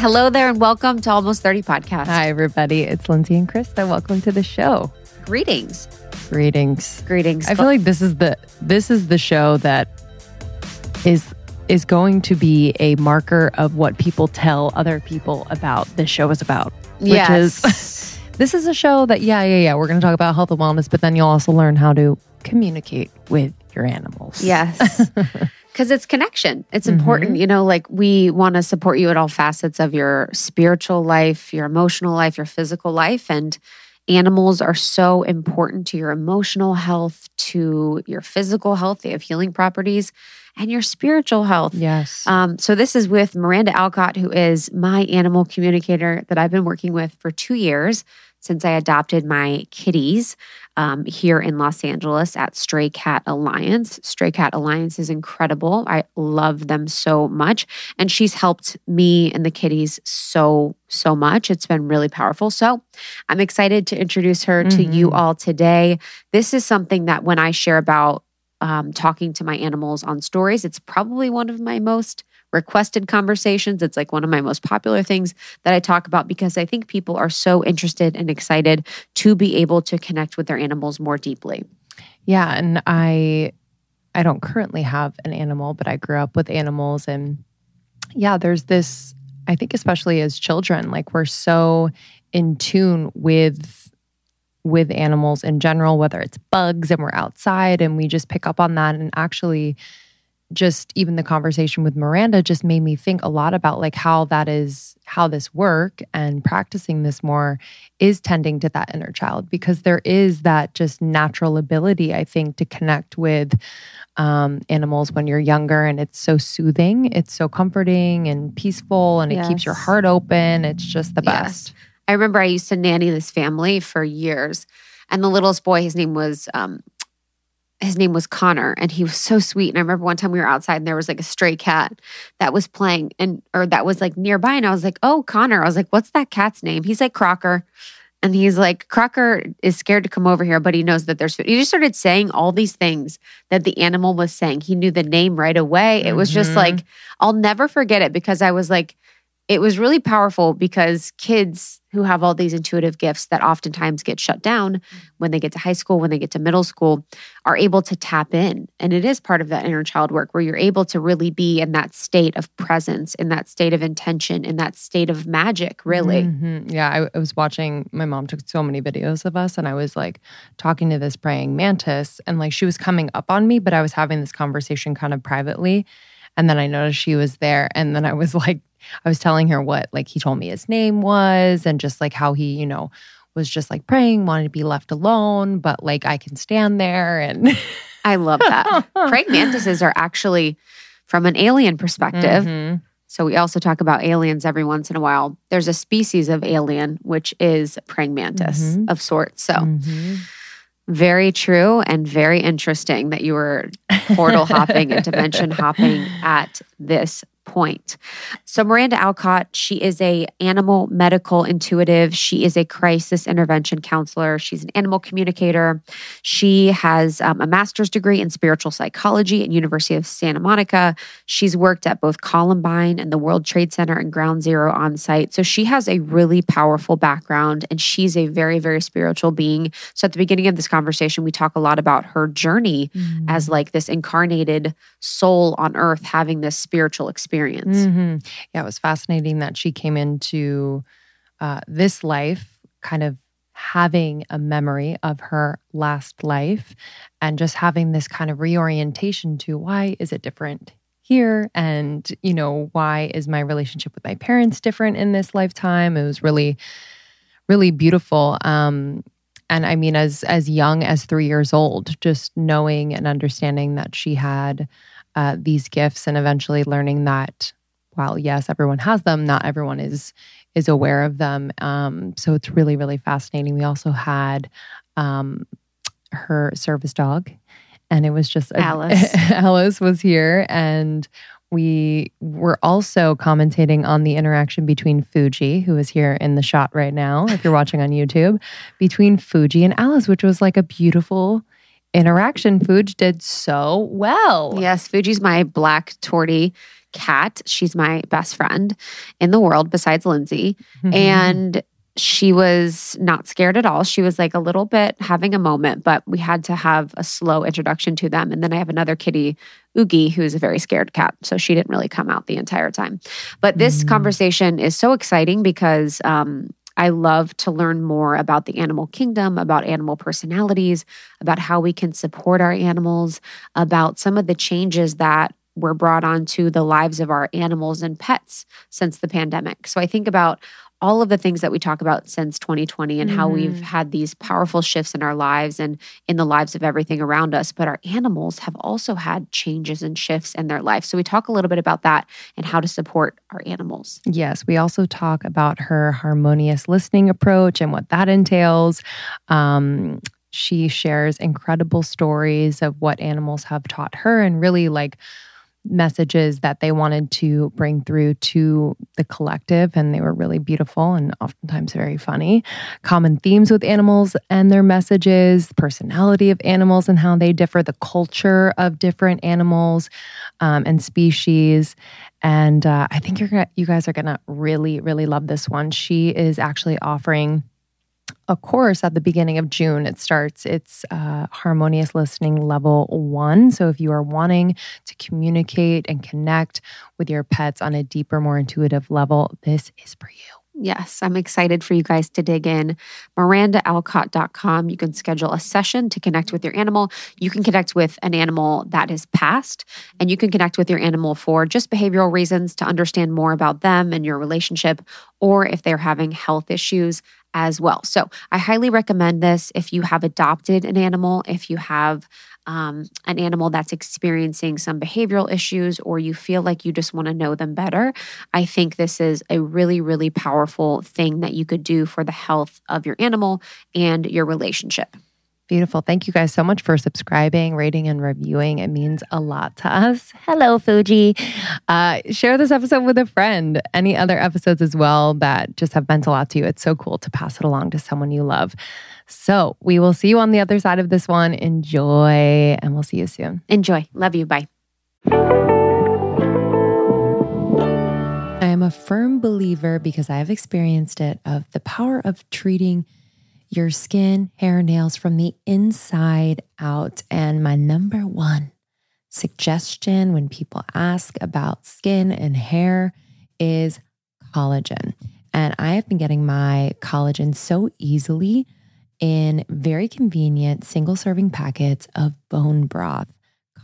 Hello there, and welcome to Almost 30 Podcast. Hi, everybody. It's Lindsey and Krista. Welcome to the show. Greetings. Greetings. Greetings. I feel like this is the this is the show that is is going to be a marker of what people tell other people about this show is about. Which yes. is this is a show that yeah, yeah, yeah. We're gonna talk about health and wellness, but then you'll also learn how to communicate with your animals. yes. Because it's connection. It's important. You know, like we want to support you at all facets of your spiritual life, your emotional life, your physical life. And animals are so important to your emotional health, to your physical health. They have healing properties and your spiritual health. Yes. Um, so this is with Miranda Alcott, who is my animal communicator that I've been working with for two years since I adopted my kitties um, here in Los Angeles at Stray Cat Alliance. Stray Cat Alliance is incredible. I love them so much. And she's helped me and the kitties so, so much. It's been really powerful. So I'm excited to introduce her to you all today. This is something that when I share about um, talking to my animals on stories, it's probably one of my most requested conversations. It's like one of my most popular things that I talk about because I think people are so interested and excited to be able to connect with their animals more deeply. Yeah, and I I don't currently have an animal, but I grew up with animals and yeah, there's this I think especially as children, like we're so in tune with with animals in general, whether it's bugs and we're outside and we just pick up on that and actually just even the conversation with Miranda just made me think a lot about like how that is how this work and practicing this more is tending to that inner child because there is that just natural ability I think to connect with um, animals when you're younger and it's so soothing it's so comforting and peaceful and it keeps your heart open. It's just the Yes. best. I remember I used to nanny this family for years, and the littlest boy, his name was um, his name was Connor, and he was so sweet. And I remember one time we were outside, and there was like a stray cat that was playing, and or that was like nearby, and I was like, "Oh, Connor!" I was like, "What's that cat's name?" He's like Crocker. And he's like, Crocker is scared to come over here, but he knows that there's food. He just started saying all these things that the animal was saying. He knew the name right away. It was just Mhm. like, I'll never forget it because I was like, it was really powerful because kids who have all these intuitive gifts that oftentimes get shut down when they get to high school, when they get to middle school, are able to tap in. And it is part of that inner child work where you're able to really be in that state of presence, in that state of intention, in that state of magic, really. Mhm. Yeah, I, I was watching. My mom took so many videos of us, and I was like talking to this praying mantis, and like she was coming up on me, but I was having this conversation kind of privately, and then I noticed she was there, and then I was like, I was telling her what like he told me his name was, and just like how he, you know, was just like praying, wanted to be left alone, but like I can stand there, and I love that. Praying mantises are actually, from an alien perspective, Mhm. So we also talk about aliens every once in a while. There's a species of alien which is praying mantis Mhm. of sorts. So Mhm. very true and very interesting that you were portal hopping and dimension hopping at this point. So Miranda Alcott, she is a animal medical intuitive. She is a crisis intervention counselor. She's an animal communicator. She has um, a master's degree in spiritual psychology at University of Santa Monica. She's worked at both Columbine and the World Trade Center and Ground Zero on site. So she has a really powerful background and she's a very, very spiritual being. So at the beginning of this conversation, we talk a lot about her journey as like this incarnated soul on earth having this spiritual experience. Mhm. Yeah, it was fascinating that she came into uh, this life kind of having a memory of her last life and just having this kind of reorientation to why is it different here? And you know why is my relationship with my parents different in this lifetime? It was really really beautiful. Um and i mean as as young as 3 years old just knowing and understanding that she had uh, these gifts and eventually learning that while yes everyone has them not everyone is is aware of them um, so it's really really fascinating we also had um, her service dog and it was just a- Alice. alice was here and we were also commentating on the interaction between Fuji, who is here in the shot right now, if you're watching on YouTube, between Fuji and Alice, which was like a beautiful interaction. Fuji did so well. Yes, Fuji's my black tortie cat. She's my best friend in the world besides Lindsey. Mm-hmm. And she was not scared at all. She was like a little bit having a moment, but we had to have a slow introduction to them. And then I have another kitty, Oogie, who's a very scared cat. So she didn't really come out the entire time. But this Mm. conversation is so exciting because um, I love to learn more about the animal kingdom, about animal personalities, about how we can support our animals, about some of the changes that were brought onto the lives of our animals and pets since the pandemic. So I think about all of the things that we talk about since 2020 and how we've Mhm. had these powerful shifts in our lives and in the lives of everything around us. But our animals have also had changes and shifts in their life. So we talk a little bit about that and how to support our animals. Yes, we also talk about her harmonious listening approach and what that entails. Um, she shares incredible stories of what animals have taught her and really like messages that they wanted to bring through to the collective. And they were really beautiful and oftentimes very funny. Common themes with animals and their messages, personality of animals and how they differ, the culture of different animals um, and species. And uh, I think you're gonna, you guys are gonna really, really love this one. She is actually offering a course at the beginning of June. It starts, it's uh, harmonious listening level one. So if you are wanting to communicate and connect with your pets on a deeper, more intuitive level, this is for you. Yes, I'm excited for you guys to dig in. MirandaAlcott.com. You can schedule a session to connect with your animal. You can connect with an animal that is passed, and you can connect with your animal for just behavioral reasons to understand more about them and your relationship, or if they're having health issues as well. So I highly recommend this if you have adopted an animal, if you have um, an animal that's experiencing some behavioral issues, or you feel like you just want to know them better. I think this is a really, really powerful thing that you could do for the health of your animal and your relationship. Beautiful. Thank you guys so much for subscribing, rating, and reviewing. It means a lot to us. Hello, Fuji. Uh, share this episode with a friend. Any other episodes as well that just have meant a lot to you. It's so cool to pass it along to someone you love. So we will see you on the other side of this one. Enjoy, and we'll see you soon. Enjoy. Love you. Bye. I am a firm believer because I have experienced it of the power of treating your skin, hair, nails from the inside out. And my number one suggestion when people ask about skin and hair is collagen. And I have been getting my collagen so easily in very convenient single serving packets of bone broth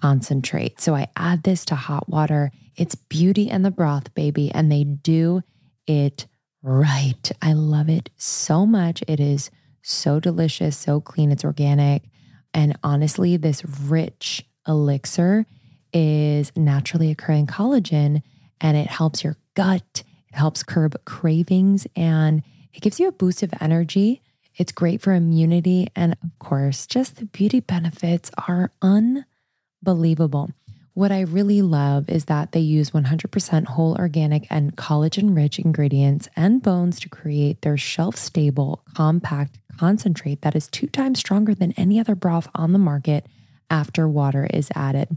concentrate. So I add this to hot water. It's beauty and the broth, baby. And they do it right. I love it so much. It is so delicious, so clean, it's organic. And honestly, this rich elixir is naturally occurring collagen and it helps your gut, it helps curb cravings, and it gives you a boost of energy. It's great for immunity. And of course, just the beauty benefits are unbelievable. What I really love is that they use 100% whole organic and collagen rich ingredients and bones to create their shelf stable, compact concentrate that is two times stronger than any other broth on the market after water is added.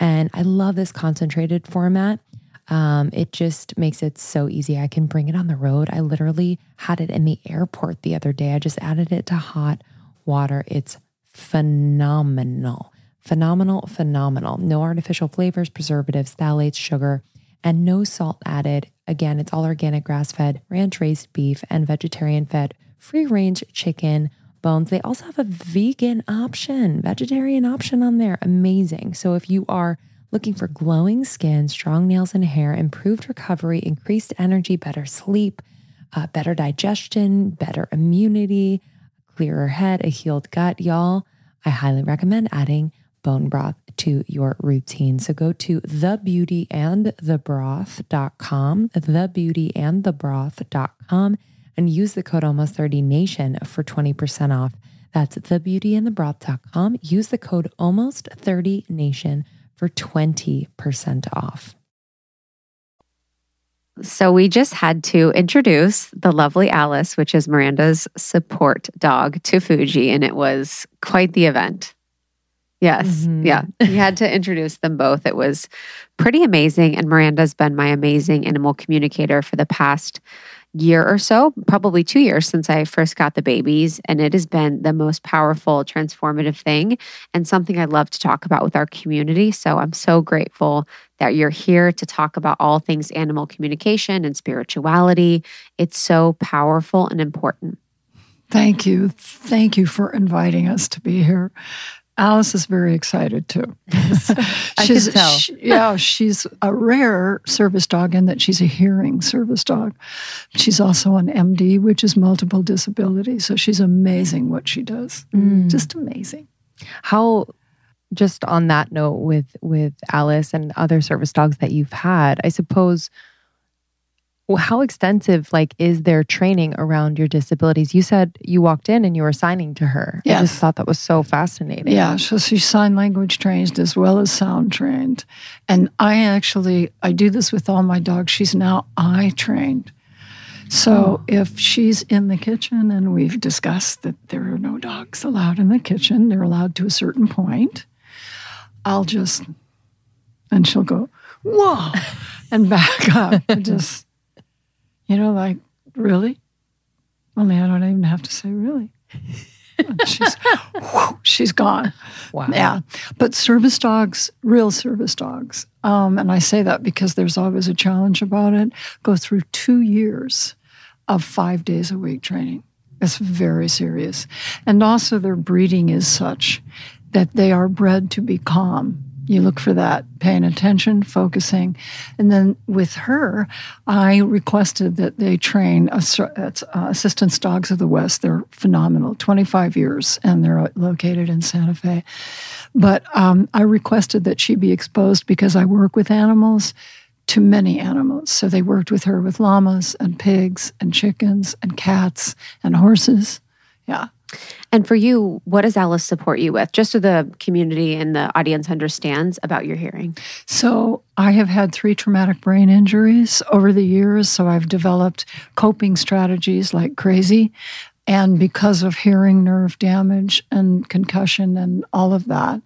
And I love this concentrated format. Um, it just makes it so easy. I can bring it on the road. I literally had it in the airport the other day. I just added it to hot water. It's phenomenal. Phenomenal, phenomenal. No artificial flavors, preservatives, phthalates, sugar, and no salt added. Again, it's all organic, grass fed, ranch raised beef, and vegetarian fed, free range chicken bones. They also have a vegan option, vegetarian option on there. Amazing. So if you are looking for glowing skin, strong nails and hair, improved recovery, increased energy, better sleep, uh, better digestion, better immunity, clearer head, a healed gut, y'all, I highly recommend adding bone broth to your routine. So go to thebeautyandthebroth.com, thebeautyandthebroth.com, and use the code almost 30 nation for 20% off. That's thebeautyandthebroth.com. Use the code almost 30 nation for 20% off. So we just had to introduce the lovely Alice, which is Miranda's support dog, to Fuji, and it was quite the event. Yes. Mhm. Yeah. We had to introduce them both. It was pretty amazing. And Miranda's been my amazing animal communicator for the past year or so, probably two years since I first got the babies. And it has been the most powerful, transformative thing and something I love to talk about with our community. So I'm so grateful that you're here to talk about all things animal communication and spirituality. It's so powerful and important. Thank you. Thank you for inviting us to be here. Alice is very excited too. I she's, can tell. she- yeah, she's a rare service dog in that she's a hearing service dog. She's also an MD, which is multiple disability. So she's amazing what she does. Mm. Just amazing. How just on that note with with Alice and other service dogs that you've had, I suppose well, how extensive like is their training around your disabilities? You said you walked in and you were signing to her. I just thought that was so fascinating. Yeah, so she's sign language trained as well as sound trained. And I actually I do this with all my dogs. She's now eye trained. So oh. if she's in the kitchen and we've discussed that there are no dogs allowed in the kitchen, they're allowed to a certain point, I'll just and she'll go, whoa, and back up. And just you know, like, really? Only I don't even have to say really. She's whew, she's gone. Wow. Yeah, but service dogs, real service dogs, um, and I say that because there's always a challenge about it, go through two years of five days a week training. It's very serious. And also, their breeding is such that they are bred to be calm. You look for that, paying attention, focusing. And then with her, I requested that they train uh, Assistance Dogs of the West. They're phenomenal, 25 years, and they're located in Santa Fe. But um, I requested that she be exposed because I work with animals to many animals. So they worked with her with llamas and pigs and chickens and cats and horses. Yeah. And for you, what does Alice support you with? Just so the community and the audience understands about your hearing. So I have had three traumatic brain injuries over the years. So I've developed coping strategies like crazy. And because of hearing nerve damage and concussion and all of that,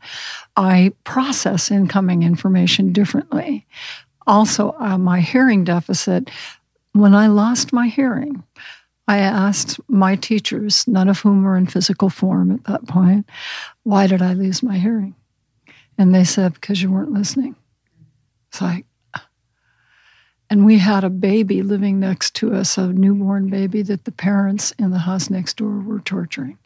I process incoming information differently. Also, uh, my hearing deficit, when I lost my hearing, I asked my teachers, none of whom were in physical form at that point, why did I lose my hearing? And they said, because you weren't listening. It's like, and we had a baby living next to us, a newborn baby that the parents in the house next door were torturing.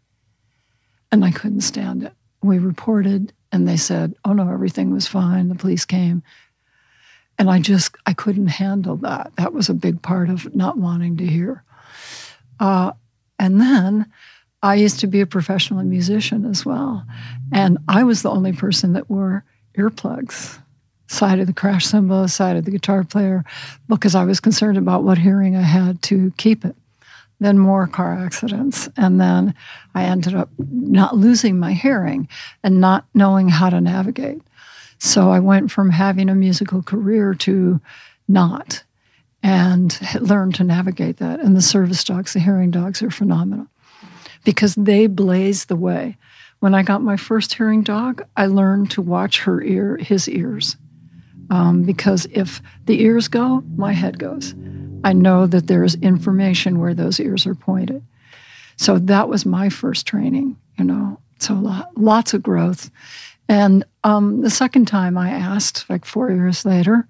And I couldn't stand it. We reported, and they said, oh no, everything was fine. The police came. And I just, I couldn't handle that. That was a big part of not wanting to hear. Uh, and then I used to be a professional musician as well. And I was the only person that wore earplugs, side of the crash cymbal, side of the guitar player, because I was concerned about what hearing I had to keep it. Then more car accidents. And then I ended up not losing my hearing and not knowing how to navigate. So I went from having a musical career to not and learn to navigate that. And the service dogs, the hearing dogs, are phenomenal because they blaze the way. When I got my first hearing dog, I learned to watch her ear, his ears, um, because if the ears go, my head goes. I know that there is information where those ears are pointed. So that was my first training. You know, so lot, lots of growth. And um, the second time I asked, like four years later,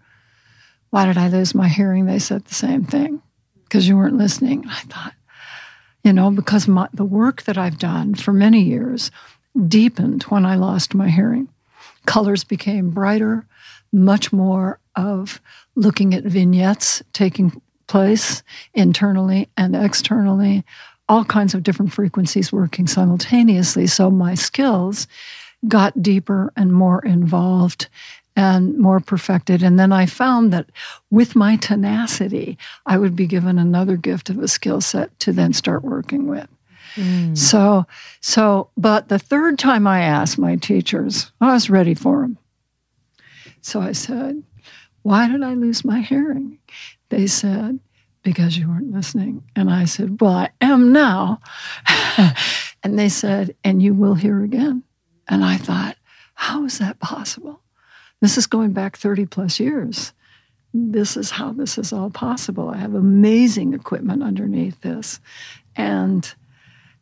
why did I lose my hearing? They said the same thing because you weren't listening. I thought, you know, because my, the work that I've done for many years deepened when I lost my hearing. Colors became brighter, much more of looking at vignettes taking place internally and externally, all kinds of different frequencies working simultaneously. So my skills got deeper and more involved and more perfected. And then I found that with my tenacity, I would be given another gift of a skill set to then start working with. Mm. So, so, but the third time I asked my teachers, I was ready for them. So I said, Why did I lose my hearing? They said, Because you weren't listening. And I said, Well, I am now. and they said, And you will hear again. And I thought, How is that possible? This is going back 30 plus years. This is how this is all possible. I have amazing equipment underneath this. And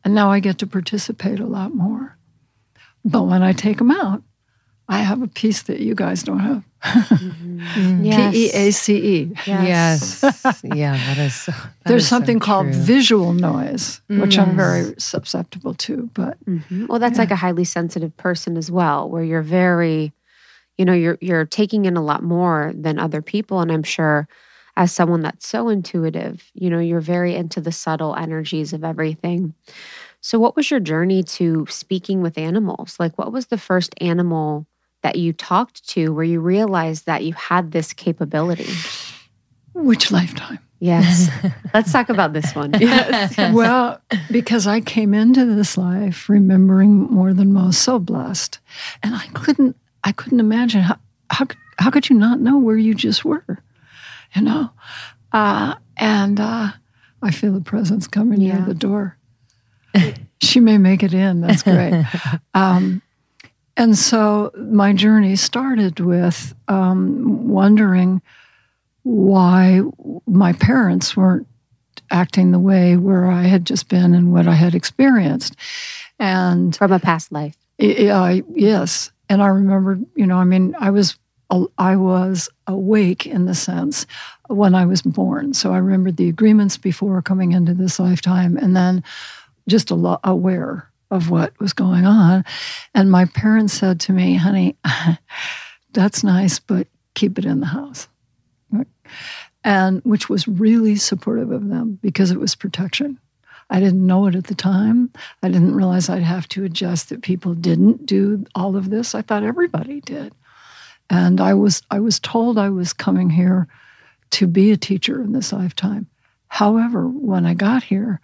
and now I get to participate a lot more. But when I take them out, I have a piece that you guys don't have. Mm-hmm. P E A C E. Yes. yeah, that is. that There's is so something called true. visual noise, which I'm very susceptible to. But Mhm. Well, that's Yeah. like a highly sensitive person as well, where you're very, you know, you're you're taking in a lot more than other people, and I'm sure, as someone that's so intuitive, you know, you're very into the subtle energies of everything. So, what was your journey to speaking with animals? Like, what was the first animal that you talked to where you realized that you had this capability? which lifetime? Yes, let's talk about this one. Yes. well, because I came into this life remembering more than most, so blessed, and I couldn't, I couldn't imagine how how how could you not know where you just were, you know, uh, and uh, I feel the presence coming Yeah. near the door. she may make it in. That's great. um, and so my journey started with um, wondering why my parents weren't acting the way where I had just been and what I had experienced. And From a past life. I, I- yes, and I remember, you know, I mean, I was I was awake in the sense when I was born. So I remembered the agreements before coming into this lifetime, and then just a lot aware of what was going on. And my parents said to me, "Honey, that's nice, but keep it in the house." And which was really supportive of them because it was protection. I didn't know it at the time. I didn't realize I'd have to adjust that people didn't do all of this. I thought everybody did. And I was I was told I was coming here to be a teacher in this lifetime. However, when I got here,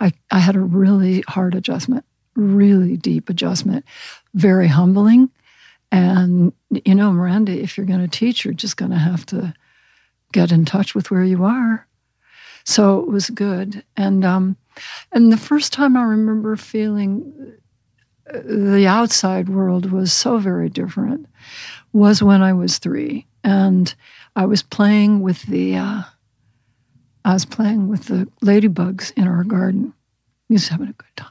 I, I had a really hard adjustment, really deep adjustment, very humbling. And you know, Miranda, if you're going to teach, you're just going to have to get in touch with where you are. So it was good. And um, and the first time I remember feeling uh, the outside world was so very different was when I was three, and I was playing with the uh, I was playing with the ladybugs in our garden. We was having a good time.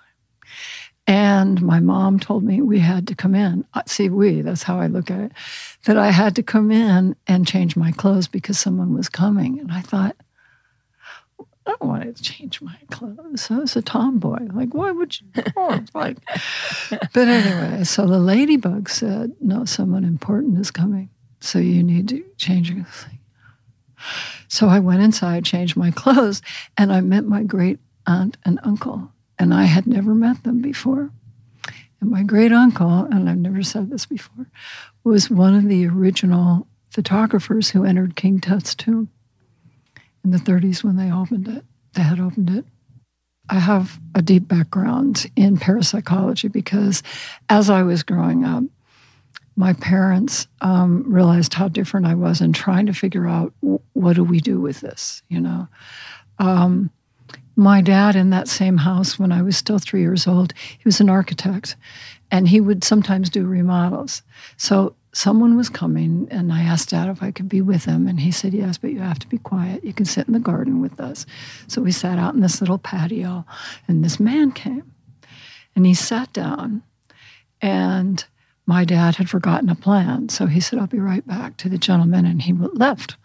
And my mom told me we had to come in. Uh, See, we, that's how I look at it, that I had to come in and change my clothes because someone was coming. And I thought, I don't want to change my clothes. I was a tomboy. Like, why would you? Like, but anyway, so the ladybug said, no, someone important is coming. So you need to change your thing. So I went inside, changed my clothes, and I met my great aunt and uncle. And I had never met them before. And my great uncle, and I've never said this before, was one of the original photographers who entered King Tut's tomb in the 30s when they opened it. They had opened it. I have a deep background in parapsychology because as I was growing up, my parents um, realized how different I was and trying to figure out what do we do with this, you know. Um, my dad in that same house when I was still three years old, he was an architect and he would sometimes do remodels. So someone was coming and I asked dad if I could be with him. And he said, Yes, but you have to be quiet. You can sit in the garden with us. So we sat out in this little patio and this man came and he sat down and my dad had forgotten a plan. So he said, I'll be right back to the gentleman. And he left.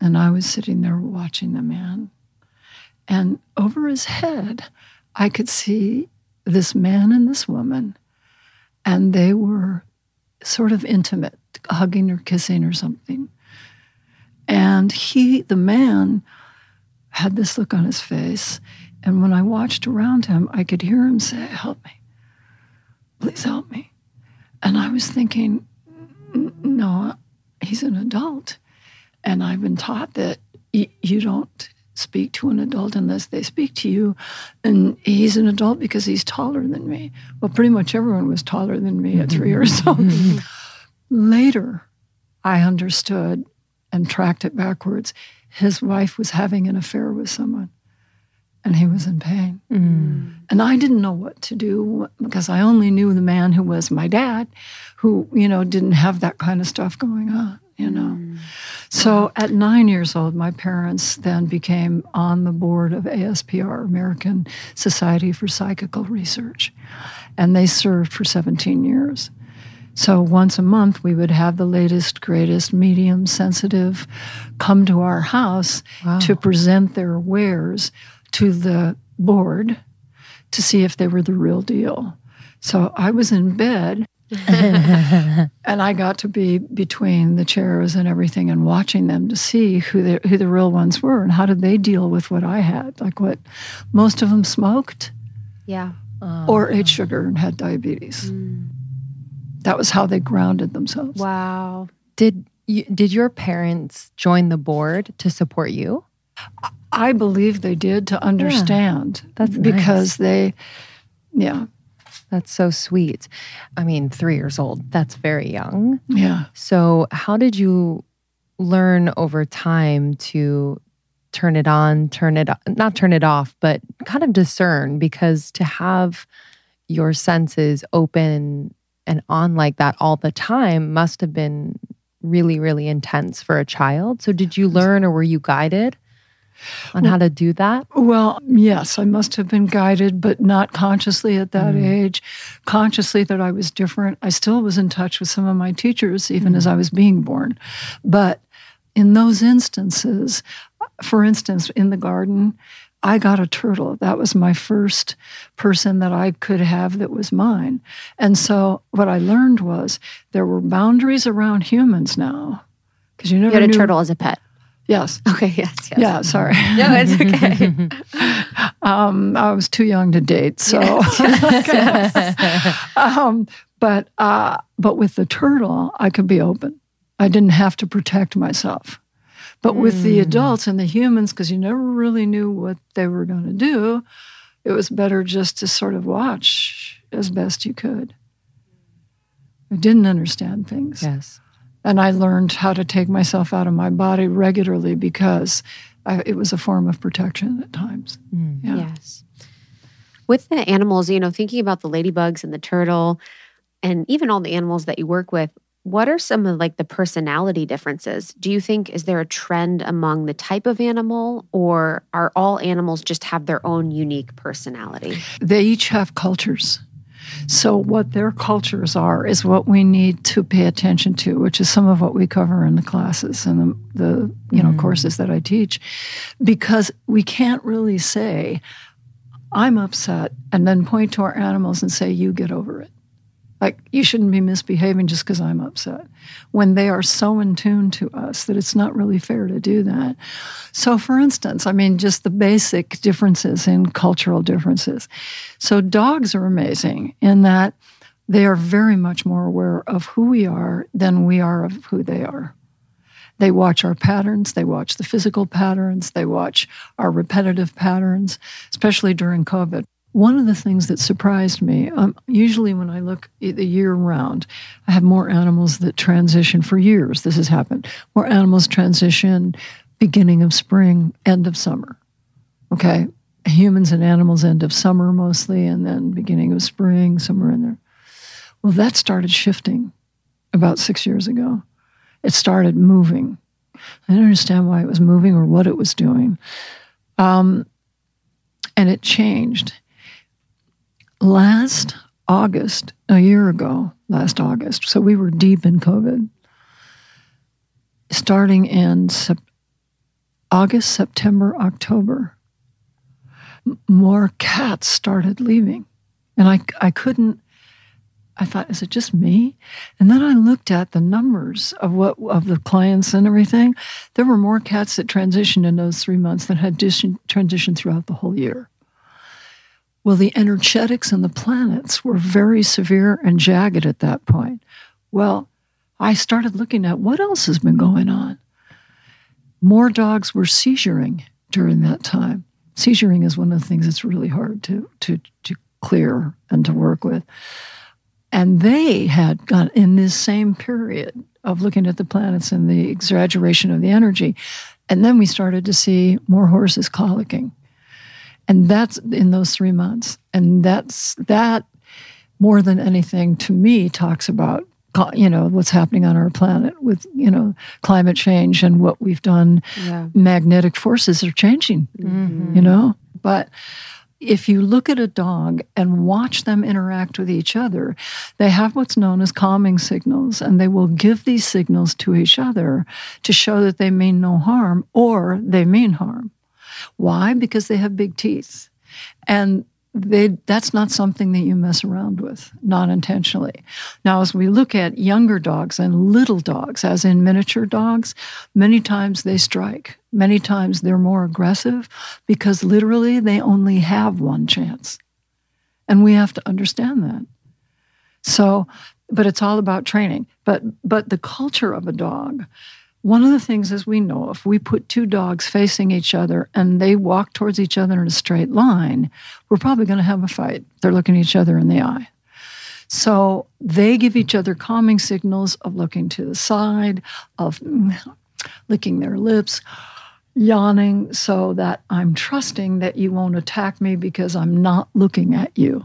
And I was sitting there watching the man. And over his head, I could see this man and this woman. And they were sort of intimate, hugging or kissing or something. And he, the man, had this look on his face. And when I watched around him, I could hear him say, Help me. Please help me. And I was thinking, No, he's an adult. And I've been taught that you don't speak to an adult unless they speak to you. And he's an adult because he's taller than me. Well, pretty much everyone was taller than me at three years old. Later, I understood and tracked it backwards. His wife was having an affair with someone. and he was in pain. Mm. And I didn't know what to do because I only knew the man who was my dad, who, you know, didn't have that kind of stuff going on, you know. Mm. So at nine years old, my parents then became on the board of ASPR, American Society for Psychical Research, and they served for 17 years. So once a month, we would have the latest, greatest, medium sensitive come to our house Wow. to present their wares to the board to see if they were the real deal. So I was in bed and I got to be between the chairs and everything and watching them to see who the, who the real ones were and how did they deal with what I had. Like what most of them smoked Yeah. Or ate sugar and had diabetes. Mm. That was how they grounded themselves. Wow. did you, did your parents join the board to support you? I believe they did to understand. That's because they, yeah, That's so sweet. I mean, three years old, that's very young. yeah. So, how did you learn over time to turn it on, turn it not turn it off, but kind of discern? Because to have your senses open and on like that all the time must have been really, really intense for a child. So, did you learn or were you guided on how to do that? Well, yes, I must have been guided, but not consciously at that mm. age. Consciously that I was different. I still was in touch with some of my teachers, even as mm. I was being born. But in those instances, for instance, in the garden, I got a turtle. That was my first person that I could have that was mine. And so what I learned was there were boundaries around humans now. Because you You never had a knew- turtle as a pet. Yes. Okay. Yes. yes. Yeah, sorry. No, it's okay. Um, I was too young to date, so. um, but uh, but with the turtle, I could be open. I didn't have to protect myself. But with the adults and the humans, because you never really knew what they were going to do, it was better just to sort of watch as best you could. I didn't understand things. Yes. And I learned how to take myself out of my body regularly because I, it was a form of protection at times. Mm. Yeah. Yes. With the animals, you know, thinking about the ladybugs and the turtle and even all the animals that you work with, what are some of like the personality differences? Do you think is there a trend among the type of animal or are all animals just have their own unique personality? They each have cultures. So, what their cultures are is what we need to pay attention to, which is some of what we cover in the classes and the, the you know mm. courses that I teach, because we can't really say, "I'm upset," and then point to our animals and say, "You get over it." Like you shouldn't be misbehaving just because I'm upset, when they are so in tune to us that it's not really fair to do that. So, for instance, I mean, just the basic differences in cultural differences. So, dogs are amazing in that they are very much more aware of who we are than we are of who they are. They watch our patterns, they watch the physical patterns, they watch our repetitive patterns, especially during COVID. One of the things that surprised me, um, usually when I look the year round, I have more animals that transition for years. This has happened. More animals transition beginning of spring, end of summer. Okay. Humans and animals end of summer mostly, and then beginning of spring, somewhere in there. Well, that started shifting about six years ago. It started moving. I didn't understand why it was moving or what it was doing. Um, and it changed. Last August, a year ago, last August, so we were deep in COVID. Starting in Sep- August, September, October, m- more cats started leaving. And I, I couldn't, I thought, is it just me? And then I looked at the numbers of what of the clients and everything. There were more cats that transitioned in those three months than had dis- transitioned throughout the whole year. Well, the energetics and the planets were very severe and jagged at that point. Well, I started looking at what else has been going on. More dogs were seizuring during that time. Seizuring is one of the things that's really hard to, to, to clear and to work with. And they had gone in this same period of looking at the planets and the exaggeration of the energy. And then we started to see more horses colicking. And that's in those three months. And that's that more than anything to me talks about you know what's happening on our planet with you know climate change and what we've done yeah. magnetic forces are changing mm-hmm. you know but if you look at a dog and watch them interact with each other, they have what's known as calming signals, and they will give these signals to each other to show that they mean no harm or they mean harm. Why? Because they have big teeth. And they, that's not something that you mess around with, not intentionally. Now, as we look at younger dogs and little dogs, as in miniature dogs, many times they strike. Many times they're more aggressive because literally they only have one chance. And we have to understand that. So, but it's all about training. But, but the culture of a dog, one of the things, as we know, if we put two dogs facing each other and they walk towards each other in a straight line, we're probably going to have a fight. They're looking each other in the eye. So they give each other calming signals of looking to the side, of licking their lips, yawning, so that I'm trusting that you won't attack me because I'm not looking at you.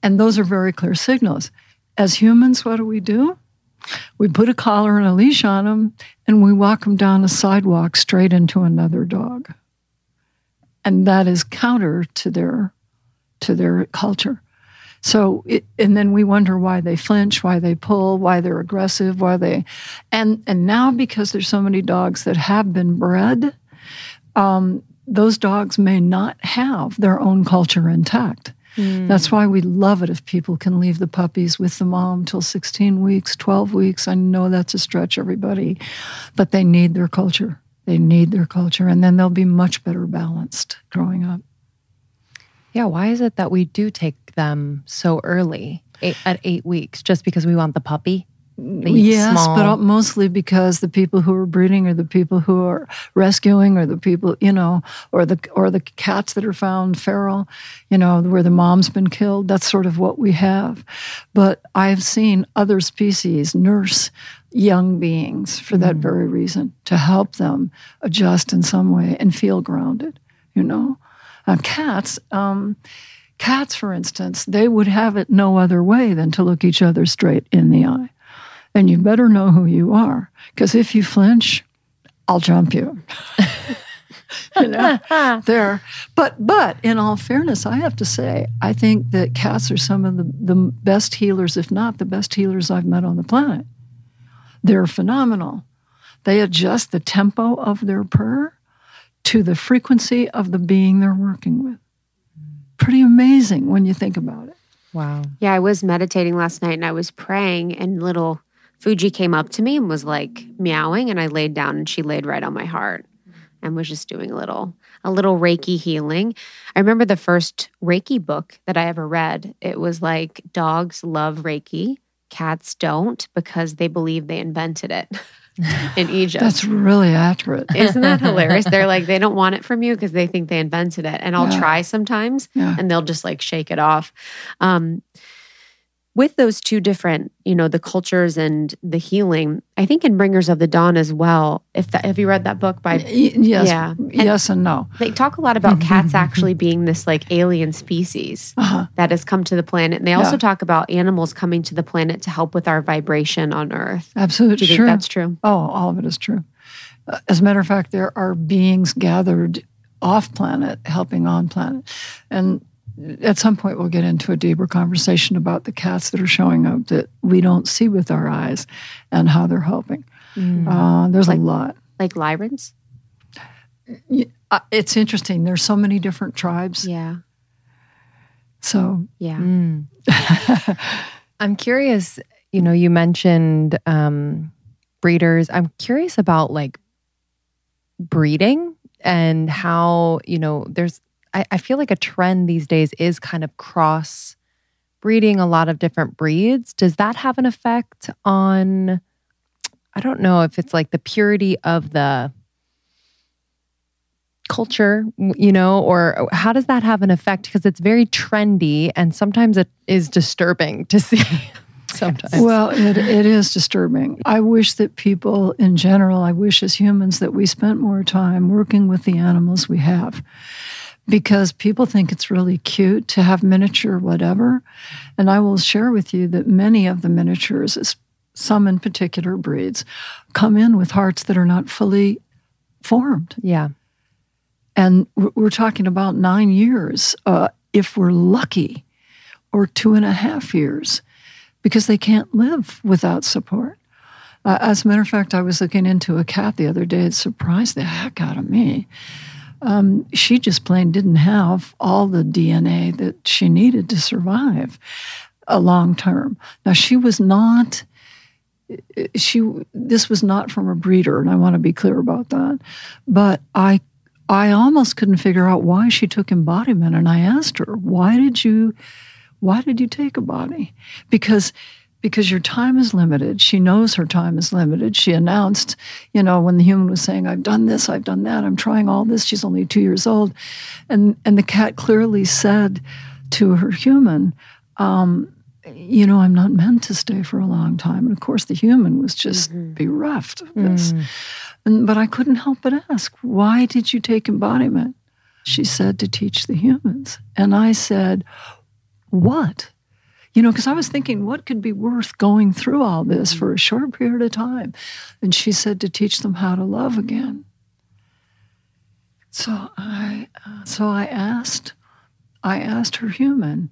And those are very clear signals. As humans, what do we do? We put a collar and a leash on them, and we walk them down a sidewalk straight into another dog. And that is counter to their to their culture. So, it, and then we wonder why they flinch, why they pull, why they're aggressive, why they, and and now because there's so many dogs that have been bred, um, those dogs may not have their own culture intact. Mm. That's why we love it if people can leave the puppies with the mom till 16 weeks, 12 weeks. I know that's a stretch, everybody, but they need their culture. They need their culture, and then they'll be much better balanced growing up. Yeah, why is it that we do take them so early eight, at eight weeks just because we want the puppy? Yes, small. but mostly because the people who are breeding are the people who are rescuing, or the people you know, or the or the cats that are found feral, you know, where the mom's been killed. That's sort of what we have. But I've seen other species nurse young beings for that mm. very reason to help them adjust in some way and feel grounded. You know, uh, cats. Um, cats, for instance, they would have it no other way than to look each other straight in the eye then you better know who you are. Because if you flinch, I'll jump you. you know, there. But but in all fairness, I have to say, I think that cats are some of the, the best healers, if not the best healers I've met on the planet. They're phenomenal. They adjust the tempo of their purr to the frequency of the being they're working with. Pretty amazing when you think about it. Wow. Yeah, I was meditating last night and I was praying, and little Fuji came up to me and was like meowing, and I laid down and she laid right on my heart and was just doing a little a little Reiki healing. I remember the first Reiki book that I ever read. It was like dogs love Reiki, cats don't because they believe they invented it. in Egypt. That's really accurate. Isn't that hilarious? They're like, they don't want it from you because they think they invented it. And I'll yeah. try sometimes yeah. and they'll just like shake it off. Um, with those two different, you know, the cultures and the healing, I think in Bringers of the Dawn as well. If that, have you read that book by? Yes, yeah, and yes, and no. They talk a lot about cats actually being this like alien species uh-huh. that has come to the planet, and they also yeah. talk about animals coming to the planet to help with our vibration on Earth. Absolutely, true. that's true. Oh, all of it is true. Uh, as a matter of fact, there are beings gathered off planet helping on planet, and at some point we'll get into a deeper conversation about the cats that are showing up that we don't see with our eyes and how they're helping. Mm. Uh, there's like, a lot. Like Lyrans? Uh, it's interesting. There's so many different tribes. Yeah. So, yeah. Mm. I'm curious, you know, you mentioned um, breeders. I'm curious about like breeding and how, you know, there's I, I feel like a trend these days is kind of cross breeding a lot of different breeds. Does that have an effect on? I don't know if it's like the purity of the culture, you know, or how does that have an effect? Because it's very trendy and sometimes it is disturbing to see. sometimes. Well, it, it is disturbing. I wish that people in general, I wish as humans that we spent more time working with the animals we have because people think it's really cute to have miniature whatever. And I will share with you that many of the miniatures, some in particular breeds, come in with hearts that are not fully formed. Yeah. And we're talking about nine years, uh, if we're lucky, or two and a half years, because they can't live without support. Uh, as a matter of fact, I was looking into a cat the other day. It surprised the heck out of me. Um, she just plain didn't have all the DNA that she needed to survive a long term. Now, she was not she this was not from a breeder and i want to be clear about that but i i almost couldn't figure out why she took embodiment and i asked her why did you why did you take a body because because your time is limited she knows her time is limited she announced you know when the human was saying i've done this i've done that i'm trying all this she's only 2 years old and and the cat clearly said to her human um, you know, I'm not meant to stay for a long time. And of course, the human was just mm-hmm. bereft of this. Mm. And, but I couldn't help but ask, why did you take embodiment? She said, to teach the humans. And I said, what? You know, because I was thinking, what could be worth going through all this for a short period of time? And she said, to teach them how to love again. So I, uh, so I asked, I asked her human,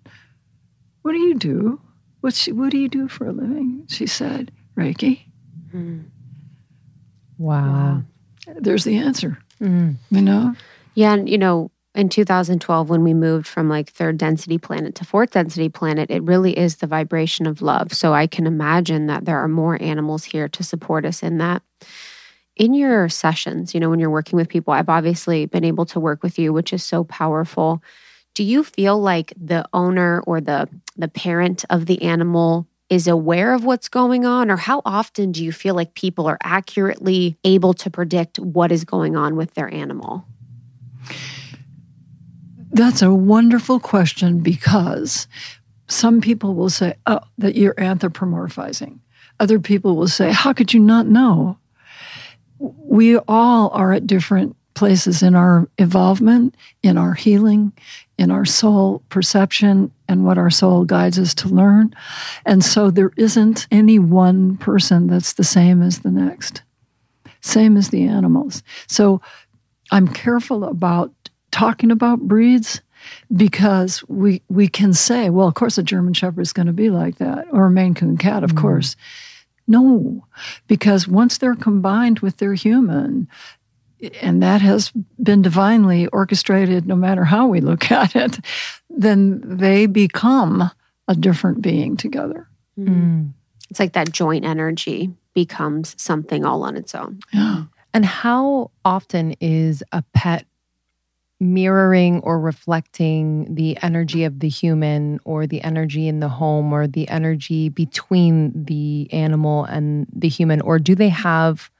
what do you do? What's, what do you do for a living? She said, Reiki. Mm. Wow. There's the answer. Mm. You know? Yeah. And, you know, in 2012, when we moved from like third density planet to fourth density planet, it really is the vibration of love. So I can imagine that there are more animals here to support us in that. In your sessions, you know, when you're working with people, I've obviously been able to work with you, which is so powerful do you feel like the owner or the the parent of the animal is aware of what's going on or how often do you feel like people are accurately able to predict what is going on with their animal that's a wonderful question because some people will say oh that you're anthropomorphizing other people will say how could you not know we all are at different places in our evolvement, in our healing, in our soul perception, and what our soul guides us to learn. And so there isn't any one person that's the same as the next, same as the animals. So I'm careful about talking about breeds because we we can say, well, of course, a German Shepherd is going to be like that, or a Maine Coon cat, of mm. course. No, because once they're combined with their human, and that has been divinely orchestrated no matter how we look at it, then they become a different being together. Mm. It's like that joint energy becomes something all on its own. Yeah. And how often is a pet mirroring or reflecting the energy of the human or the energy in the home or the energy between the animal and the human? Or do they have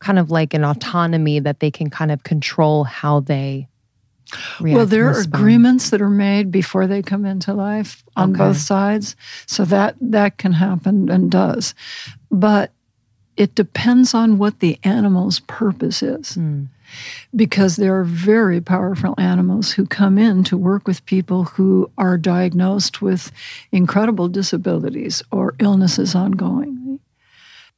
kind of like an autonomy that they can kind of control how they well there are agreements that are made before they come into life on okay. both sides so that that can happen and does but it depends on what the animal's purpose is mm. Because there are very powerful animals who come in to work with people who are diagnosed with incredible disabilities or illnesses ongoing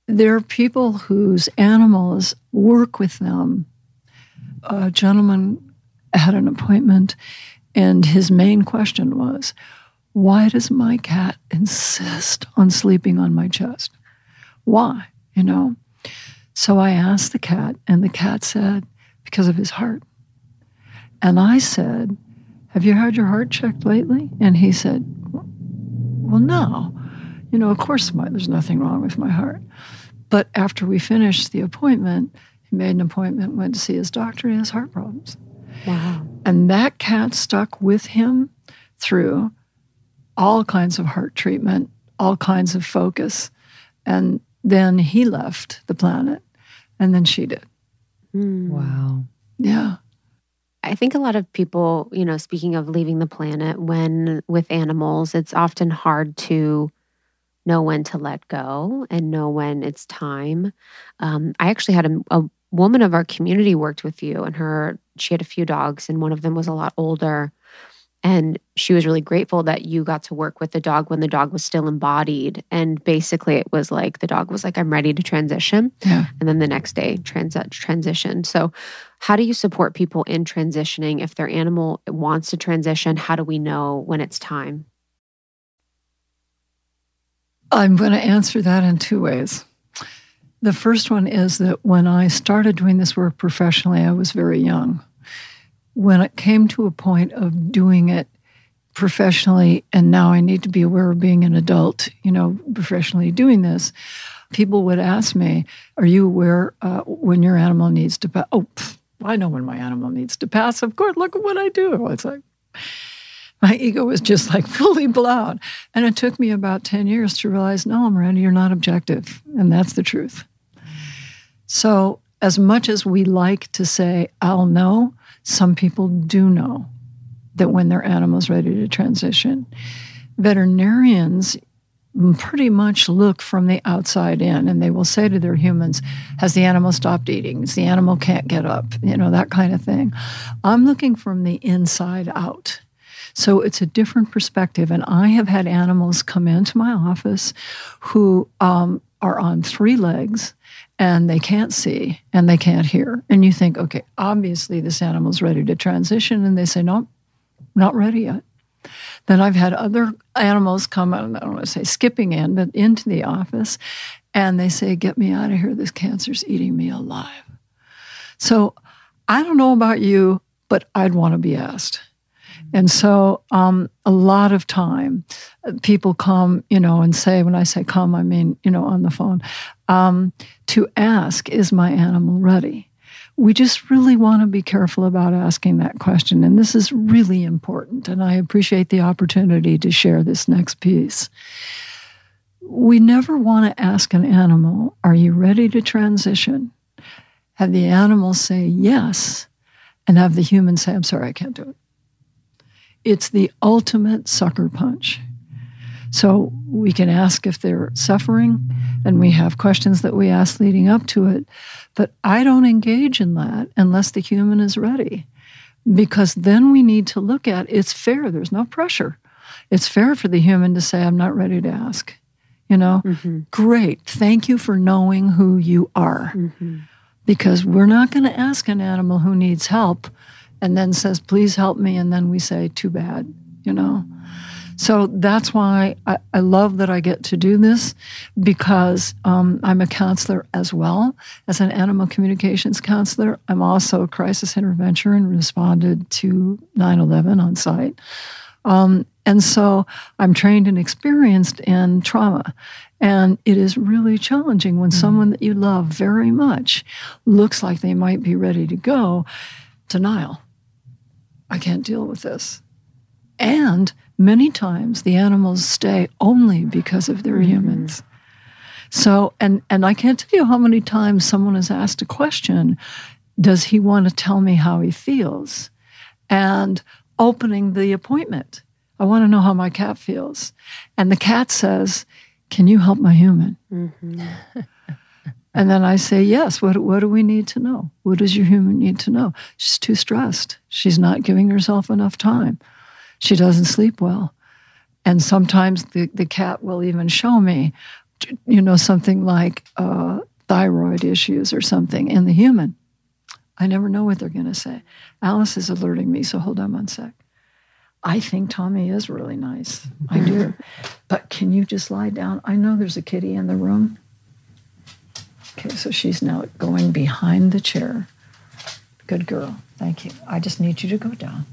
there are people whose animals work with them. A gentleman had an appointment, and his main question was, Why does my cat insist on sleeping on my chest? Why? You know? So I asked the cat, and the cat said, Because of his heart. And I said, Have you had your heart checked lately? And he said, Well, no. You know, of course, my, there's nothing wrong with my heart. But after we finished the appointment, he made an appointment, went to see his doctor, he has heart problems. Wow. And that cat stuck with him through all kinds of heart treatment, all kinds of focus. And then he left the planet, and then she did. Mm. Wow. Yeah. I think a lot of people, you know, speaking of leaving the planet, when with animals, it's often hard to know when to let go and know when it's time. Um, I actually had a, a woman of our community worked with you, and her she had a few dogs, and one of them was a lot older. And she was really grateful that you got to work with the dog when the dog was still embodied. And basically, it was like the dog was like, I'm ready to transition. Yeah. And then the next day, trans- transition. So, how do you support people in transitioning if their animal wants to transition? How do we know when it's time? I'm going to answer that in two ways. The first one is that when I started doing this work professionally, I was very young when it came to a point of doing it professionally, and now I need to be aware of being an adult, you know, professionally doing this, people would ask me, Are you aware uh, when your animal needs to pass? Oh, pff, I know when my animal needs to pass. Of course, look at what I do. It's like, my ego was just like fully blown. And it took me about 10 years to realize, no, Miranda, you're not objective. And that's the truth. So, as much as we like to say, I'll know, some people do know that when their animal's ready to transition. Veterinarians pretty much look from the outside in and they will say to their humans, Has the animal stopped eating? Is the animal can't get up? You know, that kind of thing. I'm looking from the inside out. So it's a different perspective. And I have had animals come into my office who um, are on three legs and they can't see and they can't hear. And you think, okay, obviously this animal's ready to transition. And they say, no, not ready yet. Then I've had other animals come, I don't want to say skipping in, but into the office, and they say, get me out of here. This cancer's eating me alive. So I don't know about you, but I'd want to be asked. And so, um, a lot of time, uh, people come, you know, and say, when I say come, I mean, you know, on the phone, um, to ask, is my animal ready? We just really want to be careful about asking that question. And this is really important. And I appreciate the opportunity to share this next piece. We never want to ask an animal, Are you ready to transition? Have the animal say yes, and have the human say, I'm sorry, I can't do it. It's the ultimate sucker punch. So we can ask if they're suffering, and we have questions that we ask leading up to it. But I don't engage in that unless the human is ready, because then we need to look at it's fair. There's no pressure. It's fair for the human to say, I'm not ready to ask. You know, mm-hmm. great. Thank you for knowing who you are. Mm-hmm. Because we're not going to ask an animal who needs help and then says, please help me. And then we say, too bad, you know? So that's why I, I love that I get to do this because um, I'm a counselor as well as an animal communications counselor. I'm also a crisis intervention and responded to 9 11 on site. Um, and so I'm trained and experienced in trauma. And it is really challenging when mm-hmm. someone that you love very much looks like they might be ready to go. Denial. I can't deal with this. And many times the animals stay only because of their mm-hmm. humans. So, and, and I can't tell you how many times someone has asked a question Does he want to tell me how he feels? And opening the appointment. I want to know how my cat feels. And the cat says, Can you help my human? Mm-hmm. And then I say, yes, what, what do we need to know? What does your human need to know? She's too stressed. She's not giving herself enough time. She doesn't sleep well. And sometimes the, the cat will even show me, you know, something like uh, thyroid issues or something in the human. I never know what they're going to say. Alice is alerting me, so hold on one sec. I think Tommy is really nice. I do. but can you just lie down? I know there's a kitty in the room. Okay, so she's now going behind the chair. Good girl. Thank you. I just need you to go down.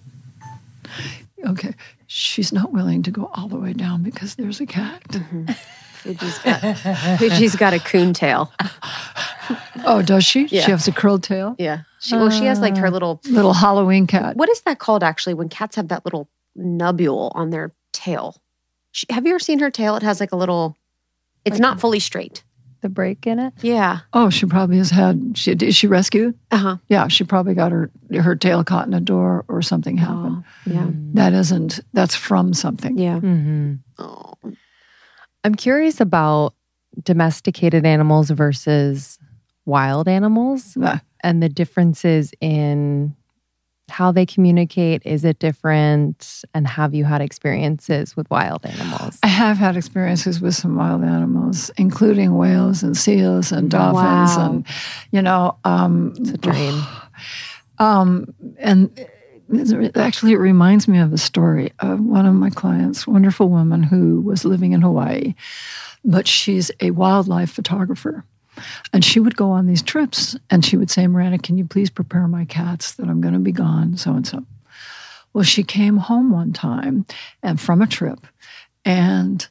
Okay. She's not willing to go all the way down because there's a cat. Mm-hmm. Fuji's got, Fuji's got a coon tail. oh, does she? Yeah. She has a curled tail? Yeah. She, well, she has like her little little Halloween cat. What is that called actually when cats have that little nubule on their tail? She, have you ever seen her tail? It has like a little, it's like not fully straight the break in it? Yeah. Oh, she probably has had. She is she rescued? Uh huh. Yeah, she probably got her her tail caught in a door or something happened. Oh, yeah. Mm. That isn't. That's from something. Yeah. Mm-hmm. Oh. I'm curious about domesticated animals versus wild animals and the differences in how they communicate? Is it different? And have you had experiences with wild animals? I have had experiences with some wild animals, including whales and seals and dolphins, Wow. and you know, um, It's a dream. Um, and actually, it reminds me of a story of one of my clients, wonderful woman who was living in Hawaii, but she's a wildlife photographer. And she would go on these trips and she would say, Miranda, can you please prepare my cats that I'm going to be gone, so and so. Well, she came home one time and from a trip, and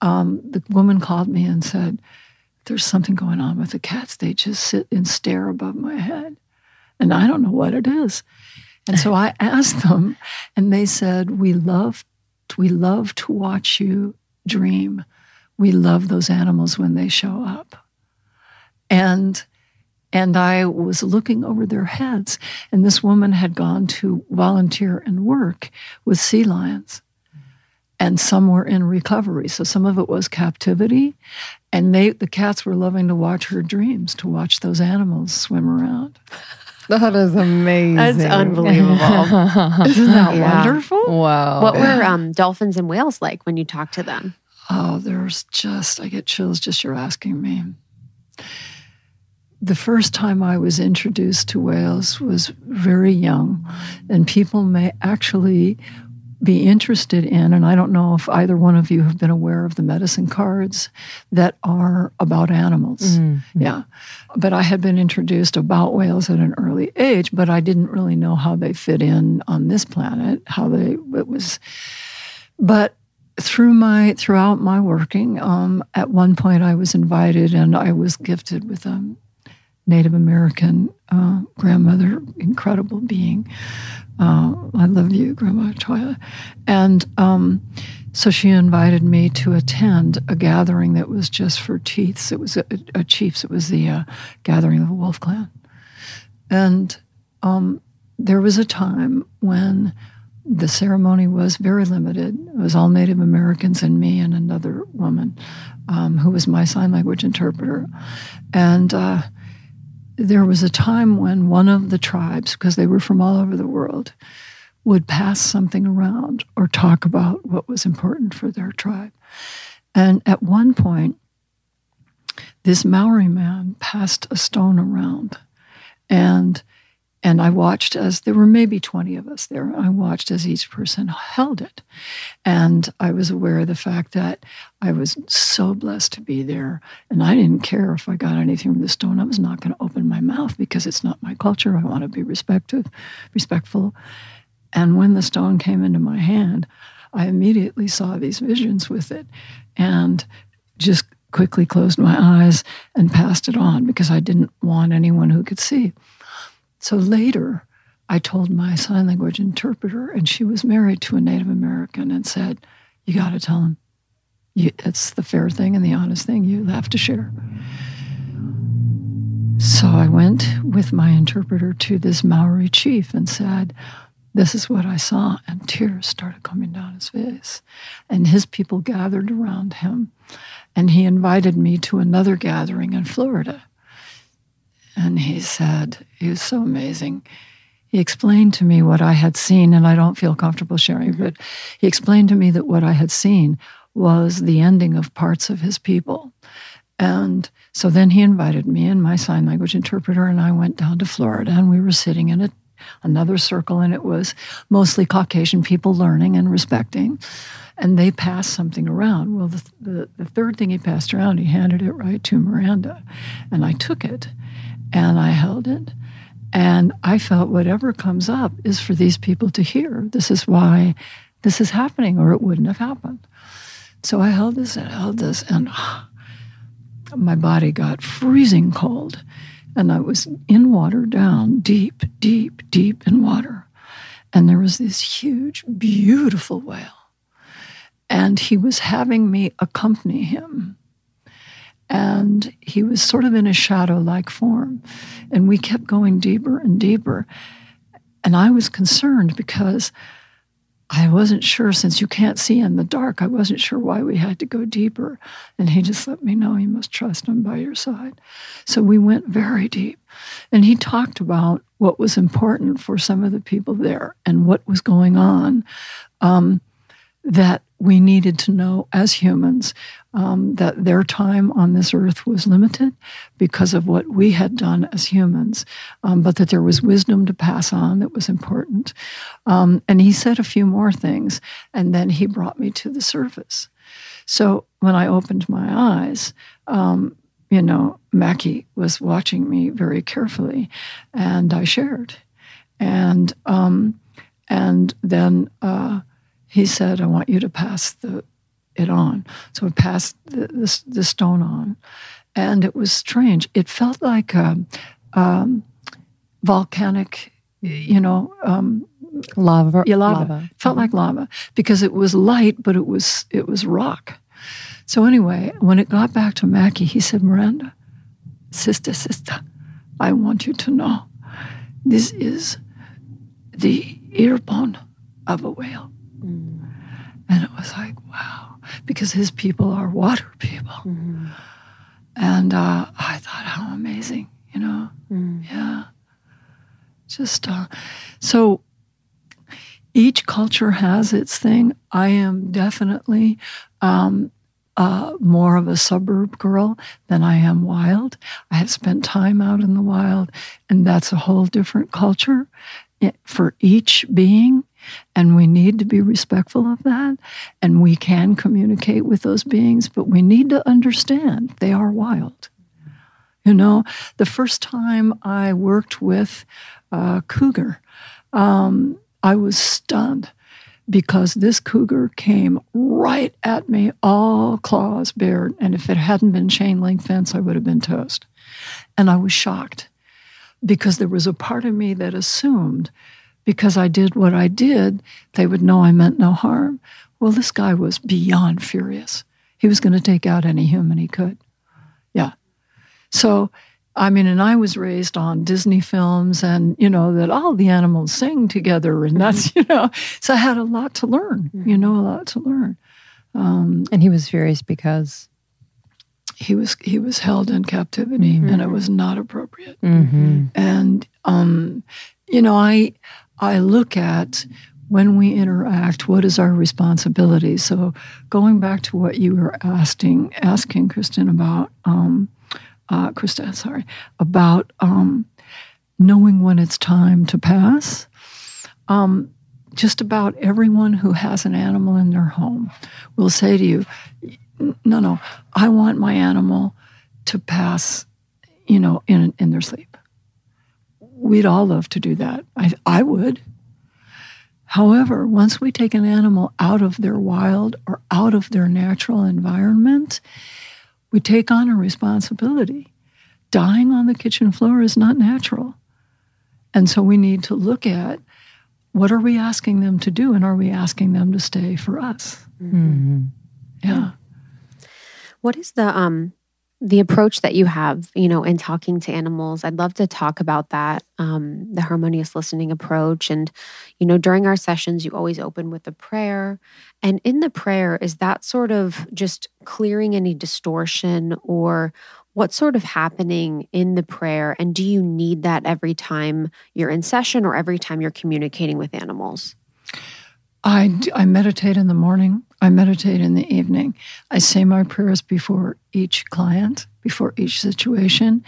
um, the woman called me and said, There's something going on with the cats. They just sit and stare above my head and I don't know what it is. And so I asked them, and they said, "We love, we love to watch you dream. We love those animals when they show up." And and I was looking over their heads, and this woman had gone to volunteer and work with sea lions. And some were in recovery. So some of it was captivity. And they the cats were loving to watch her dreams, to watch those animals swim around. That is amazing. That's unbelievable. Isn't that Yeah. wonderful? Wow. What were um, dolphins and whales like when you talked to them? Oh, there's just, I get chills just you're asking me. The first time I was introduced to whales was very young, and people may actually be interested in, and I don't know if either one of you have been aware of the medicine cards that are about animals. Mm. Yeah. But I had been introduced about whales at an early age, but I didn't really know how they fit in on this planet, how they, it was, but through my, throughout my working, um, at one point I was invited and I was gifted with a Native American uh, grandmother, incredible being. Uh, I love you, Grandma Toya. And um, so she invited me to attend a gathering that was just for chiefs. It was a, a chiefs. It was the uh, gathering of the Wolf Clan. And um, there was a time when the ceremony was very limited. It was all Native Americans and me and another woman um, who was my sign language interpreter. And uh, there was a time when one of the tribes, because they were from all over the world, would pass something around or talk about what was important for their tribe. And at one point, this Maori man passed a stone around. And and I watched as there were maybe 20 of us there. I watched as each person held it. And I was aware of the fact that I was so blessed to be there. And I didn't care if I got anything from the stone. I was not going to open my mouth because it's not my culture. I want to be respectful, respectful. And when the stone came into my hand, I immediately saw these visions with it and just quickly closed my eyes and passed it on because I didn't want anyone who could see. So later, I told my sign language interpreter, and she was married to a Native American, and said, You got to tell him. You, it's the fair thing and the honest thing you have to share. So I went with my interpreter to this Maori chief and said, This is what I saw. And tears started coming down his face. And his people gathered around him. And he invited me to another gathering in Florida. And he said, he was so amazing. He explained to me what I had seen, and I don't feel comfortable sharing, but he explained to me that what I had seen was the ending of parts of his people. And so then he invited me and my sign language interpreter, and I went down to Florida, and we were sitting in a, another circle, and it was mostly Caucasian people learning and respecting. And they passed something around. Well, the, the, the third thing he passed around, he handed it right to Miranda, and I took it and I held it. And I felt whatever comes up is for these people to hear. This is why this is happening, or it wouldn't have happened. So I held this and held this, and my body got freezing cold. And I was in water, down deep, deep, deep in water. And there was this huge, beautiful whale. And he was having me accompany him and he was sort of in a shadow like form. And we kept going deeper and deeper. And I was concerned because I wasn't sure since you can't see in the dark, I wasn't sure why we had to go deeper. And he just let me know you must trust him by your side. So we went very deep. And he talked about what was important for some of the people there and what was going on um, that we needed to know as humans um, that their time on this earth was limited because of what we had done as humans, um, but that there was wisdom to pass on that was important. Um, and he said a few more things, and then he brought me to the surface. So when I opened my eyes, um, you know, Mackie was watching me very carefully, and I shared, and um, and then. Uh, he said, I want you to pass the, it on. So I passed the, the, the stone on. And it was strange. It felt like a um, volcanic, you know, um, lava. Yeah, lava. lava. felt like lava because it was light, but it was it was rock. So anyway, when it got back to Mackie, he said, Miranda, sister, sister, I want you to know this is the ear bone of a whale. And it was like, wow, because his people are water people. Mm-hmm. And uh, I thought, how amazing, you know? Mm. Yeah. Just uh, so each culture has its thing. I am definitely um, uh, more of a suburb girl than I am wild. I have spent time out in the wild, and that's a whole different culture eh, for each being. And we need to be respectful of that. And we can communicate with those beings, but we need to understand they are wild. You know, the first time I worked with a cougar, um, I was stunned because this cougar came right at me, all claws bared. And if it hadn't been chain link fence, I would have been toast. And I was shocked because there was a part of me that assumed because I did what I did, they would know I meant no harm. Well, this guy was beyond furious. He was going to take out any human he could. Yeah. So, I mean, and I was raised on Disney films and, you know, that all the animals sing together. And that's, mm-hmm. you know, so I had a lot to learn, you mm-hmm. know, a lot to learn. Um, and he was furious because he was he was held in captivity mm-hmm. and it was not appropriate. Mm-hmm. And um, you know, I I look at when we interact, what is our responsibility? So, going back to what you were asking, asking Kristen about, um, uh, Krista, sorry, about um, knowing when it's time to pass. Um, just about everyone who has an animal in their home will say to you, "No, no, I want my animal to pass, you know, in in their sleep." We'd all love to do that. I, I would. However, once we take an animal out of their wild or out of their natural environment, we take on a responsibility. Dying on the kitchen floor is not natural. And so we need to look at what are we asking them to do and are we asking them to stay for us? Mm-hmm. Yeah. What is the um the approach that you have, you know, in talking to animals, I'd love to talk about that, um, the harmonious listening approach. And, you know, during our sessions, you always open with a prayer. And in the prayer, is that sort of just clearing any distortion or what's sort of happening in the prayer? And do you need that every time you're in session or every time you're communicating with animals? I, I meditate in the morning. I meditate in the evening. I say my prayers before each client, before each situation.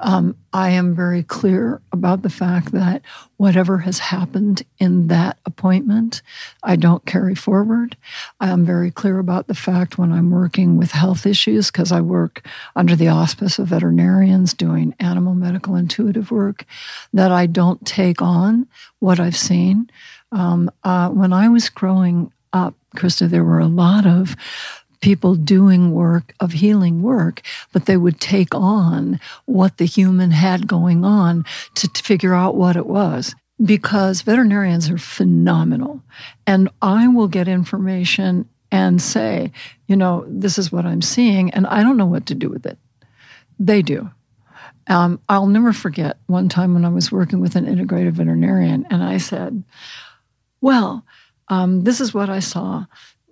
Um, I am very clear about the fact that whatever has happened in that appointment, I don't carry forward. I am very clear about the fact when I'm working with health issues, because I work under the auspice of veterinarians doing animal medical intuitive work, that I don't take on what I've seen. Um, uh, when I was growing up, Krista, there were a lot of people doing work of healing work, but they would take on what the human had going on to, to figure out what it was. Because veterinarians are phenomenal. And I will get information and say, you know, this is what I'm seeing, and I don't know what to do with it. They do. Um, I'll never forget one time when I was working with an integrative veterinarian, and I said, well, Um, this is what I saw.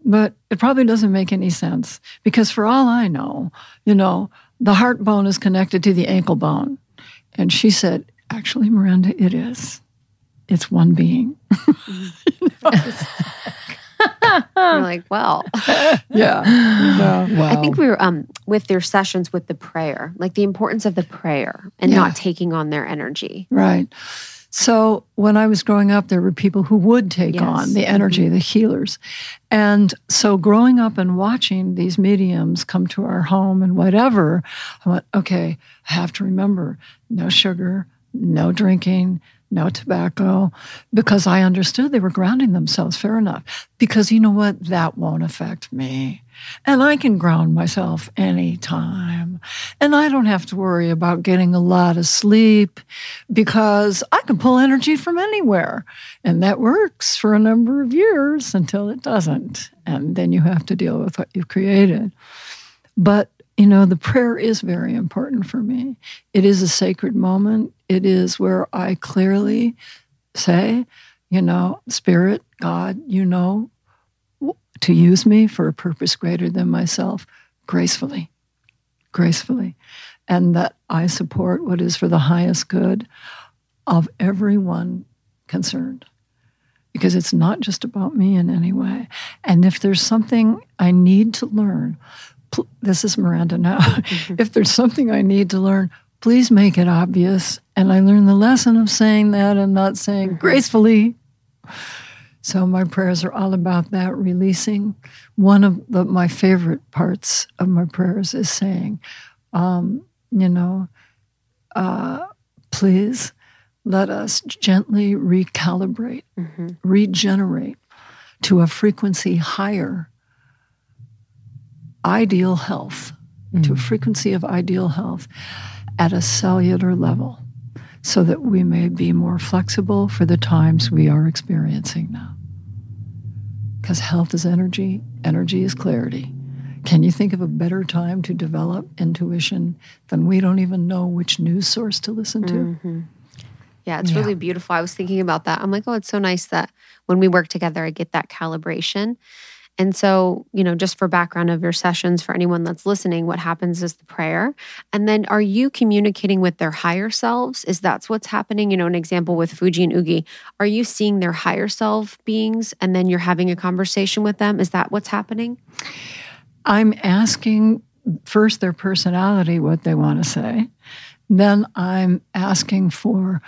But it probably doesn't make any sense because, for all I know, you know, the heart bone is connected to the ankle bone. And she said, Actually, Miranda, it is. It's one being. You're like, well, yeah. No. I think we were um with their sessions with the prayer, like the importance of the prayer and Yeah. not taking on their energy. Right. So when I was growing up, there were people who would take Yes. Mm-hmm. on the energy, the healers. And so growing up and watching these mediums come to our home and whatever, I went, okay, I have to remember no sugar, no drinking, no tobacco, because I understood they were grounding themselves. Fair enough. Because you know what? That won't affect me. And I can ground myself anytime. And I don't have to worry about getting a lot of sleep because I can pull energy from anywhere. And that works for a number of years until it doesn't. And then you have to deal with what you've created. But, you know, the prayer is very important for me. It is a sacred moment. It is where I clearly say, you know, Spirit, God, you know, to use me for a purpose greater than myself gracefully, gracefully, and that I support what is for the highest good of everyone concerned. Because it's not just about me in any way. And if there's something I need to learn, pl- this is Miranda now. Mm-hmm. if there's something I need to learn, please make it obvious. And I learned the lesson of saying that and not saying mm-hmm. gracefully. So my prayers are all about that releasing. One of the, my favorite parts of my prayers is saying, um, you know, uh, please let us gently recalibrate, Mhm. regenerate to a frequency higher, ideal health, to a frequency of ideal health at a cellular level so that we may be more flexible for the times we are experiencing now. Because health is energy, energy is clarity. Can you think of a better time to develop intuition than we don't even know which news source to listen to? Mhm. Yeah, it's Yeah. really beautiful. I was thinking about that. I'm like, oh, it's so nice that when we work together, I get that calibration. And so, you know, just for background of your sessions, for anyone that's listening, what happens is the prayer. And then are you communicating with their higher selves? Is that's what's happening? You know, an example with Fuji and Ugi, are you seeing their higher self beings and then you're having a conversation with them? Is that what's happening? I'm asking first their personality, what they want to say. Then I'm asking for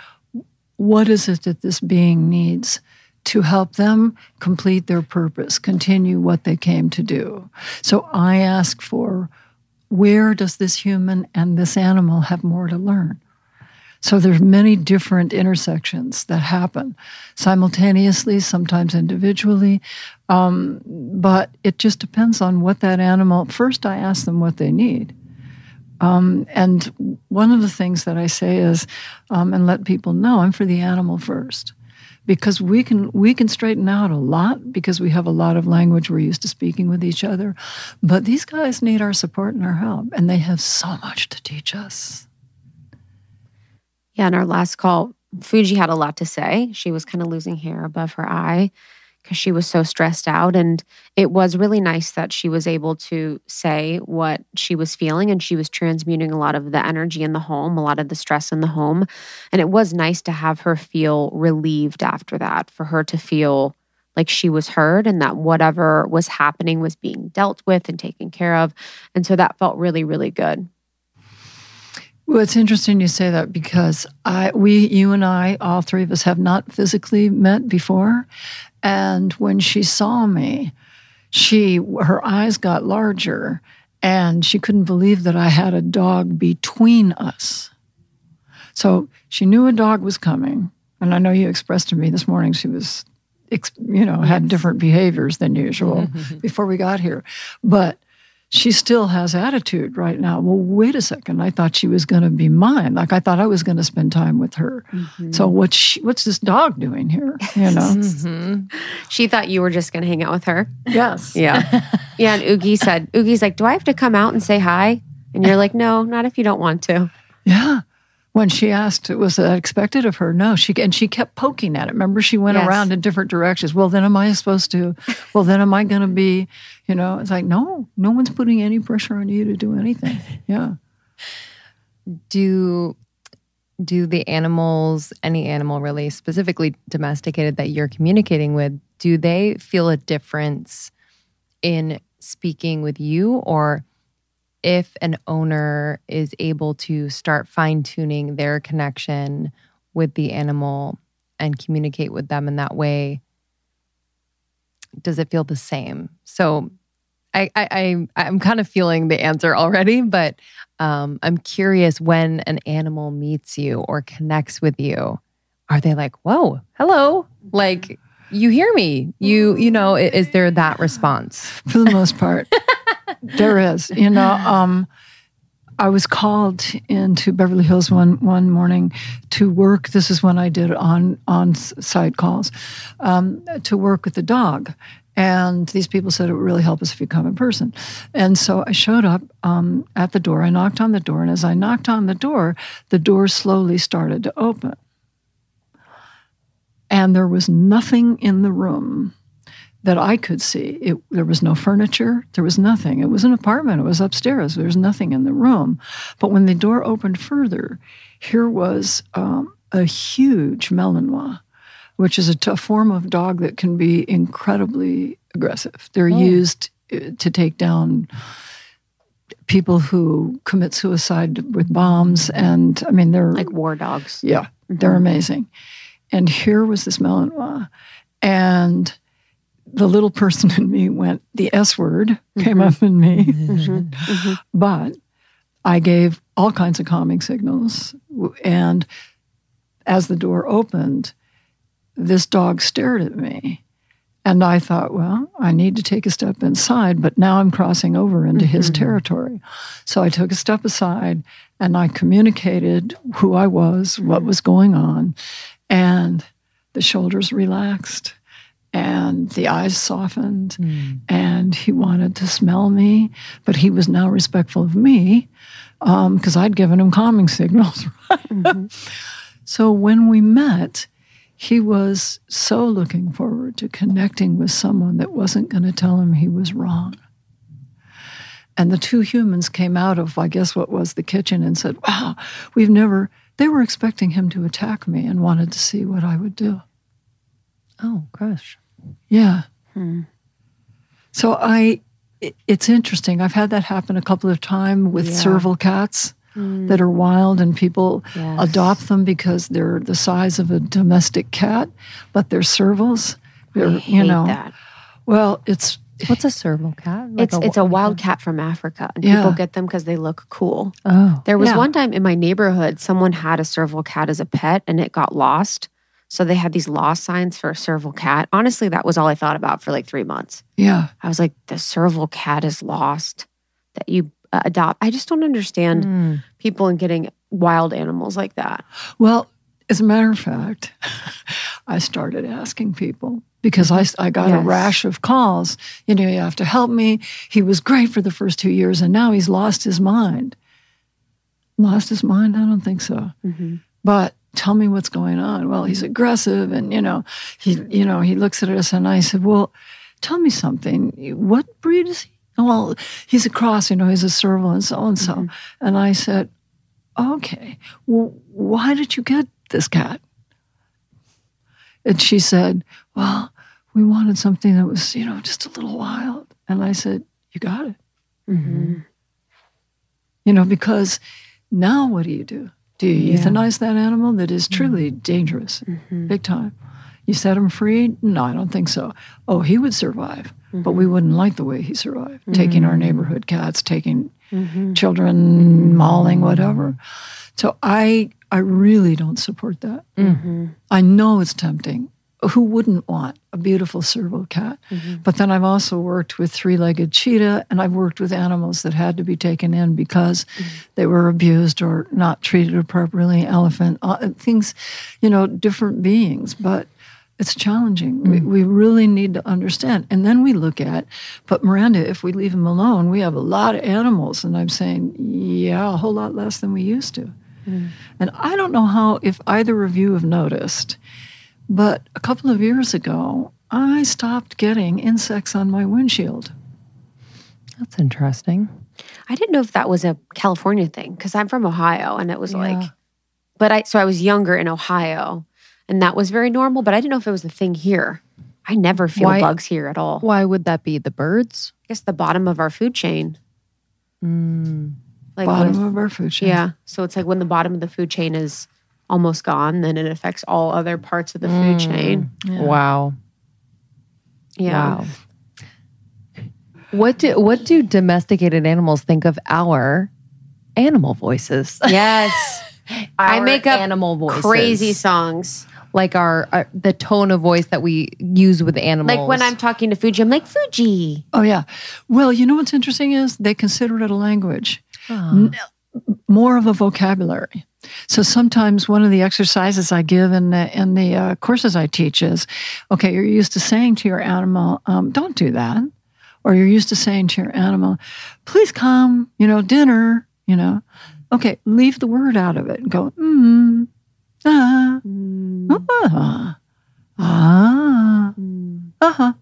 what is it that this being needs to help them complete their purpose, continue what they came to do. So I ask for where does this human and this animal have more to learn? So there's many different intersections that happen simultaneously, sometimes individually, um, but it just depends on what that animal. First, I ask them what they need. Um, and one of the things that I say is, um, and let people know, I'm for the animal first, because we can we can straighten out a lot because we have a lot of language we're used to speaking with each other, but these guys need our support and our help, and they have so much to teach us. Yeah, in our last call, Fuji had a lot to say. She was kind of losing hair above her eye because she was so stressed out. And it was really nice that she was able to say what she was feeling and she was transmuting a lot of the energy in the home, a lot of the stress in the home. And it was nice to have her feel relieved after that, for her to feel like she was heard and that whatever was happening was being dealt with and taken care of. And so that felt really, really good. Well, it's interesting you say that because I, we, you and I, all three of us have not physically met before. And when she saw me, she, her eyes got larger and she couldn't believe that I had a dog between us. So she knew a dog was coming. And I know you expressed to me this morning she was, you know, had different behaviors than usual before we got here. But she still has attitude right now. Well, wait a second. I thought she was going to be mine. Like I thought I was going to spend time with her. So what's she, what's this dog doing here? You know? Mhm. She thought you were just going to hang out with her. yes. Yeah. yeah. And Oogie said, Oogie's like, Do I have to come out and say hi? And you're like, No, not if you don't want to. Yeah. When she asked, was that expected of her? No, she and she kept poking at it. Remember, she went Yes. around in different directions. Well, then am I supposed to? Well, then am I going to be? You know, it's like no, no one's putting any pressure on you to do anything. Yeah. do do the animals any animal really specifically domesticated that you're communicating with do they feel a difference in speaking with you or if an owner is able to start fine tuning their connection with the animal and communicate with them in that way does it feel the same so I, I, I I'm kind of feeling the answer already, but um, I'm curious when an animal meets you or connects with you, are they like, "Whoa, hello," like you hear me? You you know, is there that response? for the most part. there is. You know, um, I was called into Beverly Hills one one morning to work. This is when I did on on site calls um, to work with the dog. And these people said it would really help us if you come in person. And so I showed up um, at the door. I knocked on the door, and as I knocked on the door, the door slowly started to open. And there was nothing in the room that I could see. It, there was no furniture. There was nothing. It was an apartment. It was upstairs. There was nothing in the room. But when the door opened further, here was um, a huge Malinois, which is a t- form of dog that can be incredibly aggressive. They're used uh, to take down people who commit suicide with bombs. And I mean, they're Like war dogs. yeah, they're amazing. And here was this Malinois. And the little person in me went, the S word came up in me. Mm-hmm. Mm-hmm. But I gave all kinds of calming signals. And as the door opened, this dog stared at me. And I thought, well, I need to take a step inside, but now I'm crossing over into his mm-hmm. territory. So I took a step aside and I communicated who I was, what was going on, and the shoulders relaxed and the eyes softened hmm. and he wanted to smell me, but he was now respectful of me um, because I'd given him calming signals. Mm-hmm. So when we met, he was so looking forward to connecting with someone that wasn't going to tell him he was wrong. And the two humans came out of, I guess, what was the kitchen and said, Wow, we've never, they were expecting him to attack me and wanted to see what I would do. Oh gosh. Yeah. Hmm. So I, it- it's interesting. I've had that happen a couple of times with Yeah. serval cats hmm. that are wild and people Yes. adopt them because they're the size of a domestic cat, but they're servals. They're, I you hate know, that. well, it's, What's a serval cat? Like It's it's a what- wild cat from Africa, and Yeah. people get them because they look cool. Oh. There was Yeah. one time in my neighborhood, someone had a serval cat as a pet, and it got lost. So they had these lost signs for a serval cat. Honestly, that was all I thought about for like three months. yeah. I was like, the serval cat is lost that you uh, adopt. I just don't understand Mm. people and getting wild animals like that. Well, as a matter of fact, I started asking people because I, I got a rash of calls. You know, you have to help me. He was great for the first two years, and now he's lost his mind. Lost his mind? I don't think so. But tell me what's going on. Well, he's mm-hmm. aggressive, and you know, he you know he looks at us, and I said, well, tell me something. What breed is he? Well, he's a cross. You know, he's a serval, and so and so. Mm-hmm. And I said, okay, well, why did you get this cat? And she said, well, we wanted something that was, you know, just a little wild. And I said, you got it. Mm-hmm. You know, because now what do you do? Do you euthanize that animal that is truly mm-hmm. dangerous, mm-hmm. big time? You set him free? No, I don't think so. Oh, he would survive, but we mm-hmm. wouldn't like the way he survived, taking our neighborhood cats, taking children, mauling, whatever. So I, I really don't support that. I know it's tempting. Who wouldn't want a beautiful serval cat? Mm-hmm. But then I've also worked with three legged cheetah and I've worked with animals that had to be taken in because mm-hmm. they were abused or not treated appropriately, elephant, uh, things, you know, different beings. But it's challenging. We, mm. we really need to understand. And then we look at, but Miranda, if we leave him alone, we have a lot of animals. And I'm saying, yeah, a whole lot less than we used to. Mm. And I don't know how, if either of you have noticed, but a couple of years ago, I stopped getting insects on my windshield. That's interesting. I didn't know if that was a California thing because I'm from Ohio and it was Yeah. like, but I, so I was younger in Ohio and that was very normal, but I didn't know if it was a thing here. I never feel Why- bugs here at all. Why would that be? The birds? I guess the bottom of our food chain. Mm. Like bottom with- of our food chain. yeah. So it's like when the bottom of the food chain is almost gone, then it affects all other parts of the food mm. chain. Yeah. Wow. Yeah. Wow. What do what do domesticated animals think of our animal voices? Yes. I make up animal voices. Crazy songs. like our, our the tone of voice that we use with animals. Like when I'm talking to Fuji, I'm like, Fuji. Oh, yeah. Well, you know what's interesting is they consider it a language, Oh. more of a vocabulary. So sometimes one of the exercises I give in the, in the uh, courses I teach is, okay, you're used to saying to your animal, um, don't do that. Or you're used to saying to your animal, please come, you know, dinner, you know. Okay, leave the word out of it and go, mm, ah, ah, ah, uh-huh.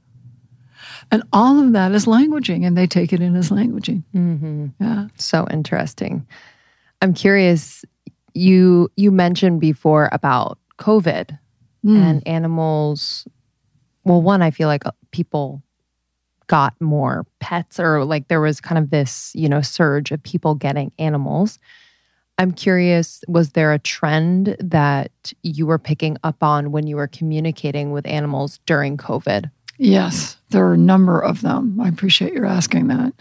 And all of that is languaging, and they take it in as languaging. hmm Yeah. So interesting. I'm curious. You you mentioned before about COVID Mm. and animals. Well, one, I feel like uh, people got more pets, or like there was kind of this you know surge of people getting animals. I'm curious, was there a trend that you were picking up on when you were communicating with animals during COVID? Yes, there are a number of them. I appreciate your asking that.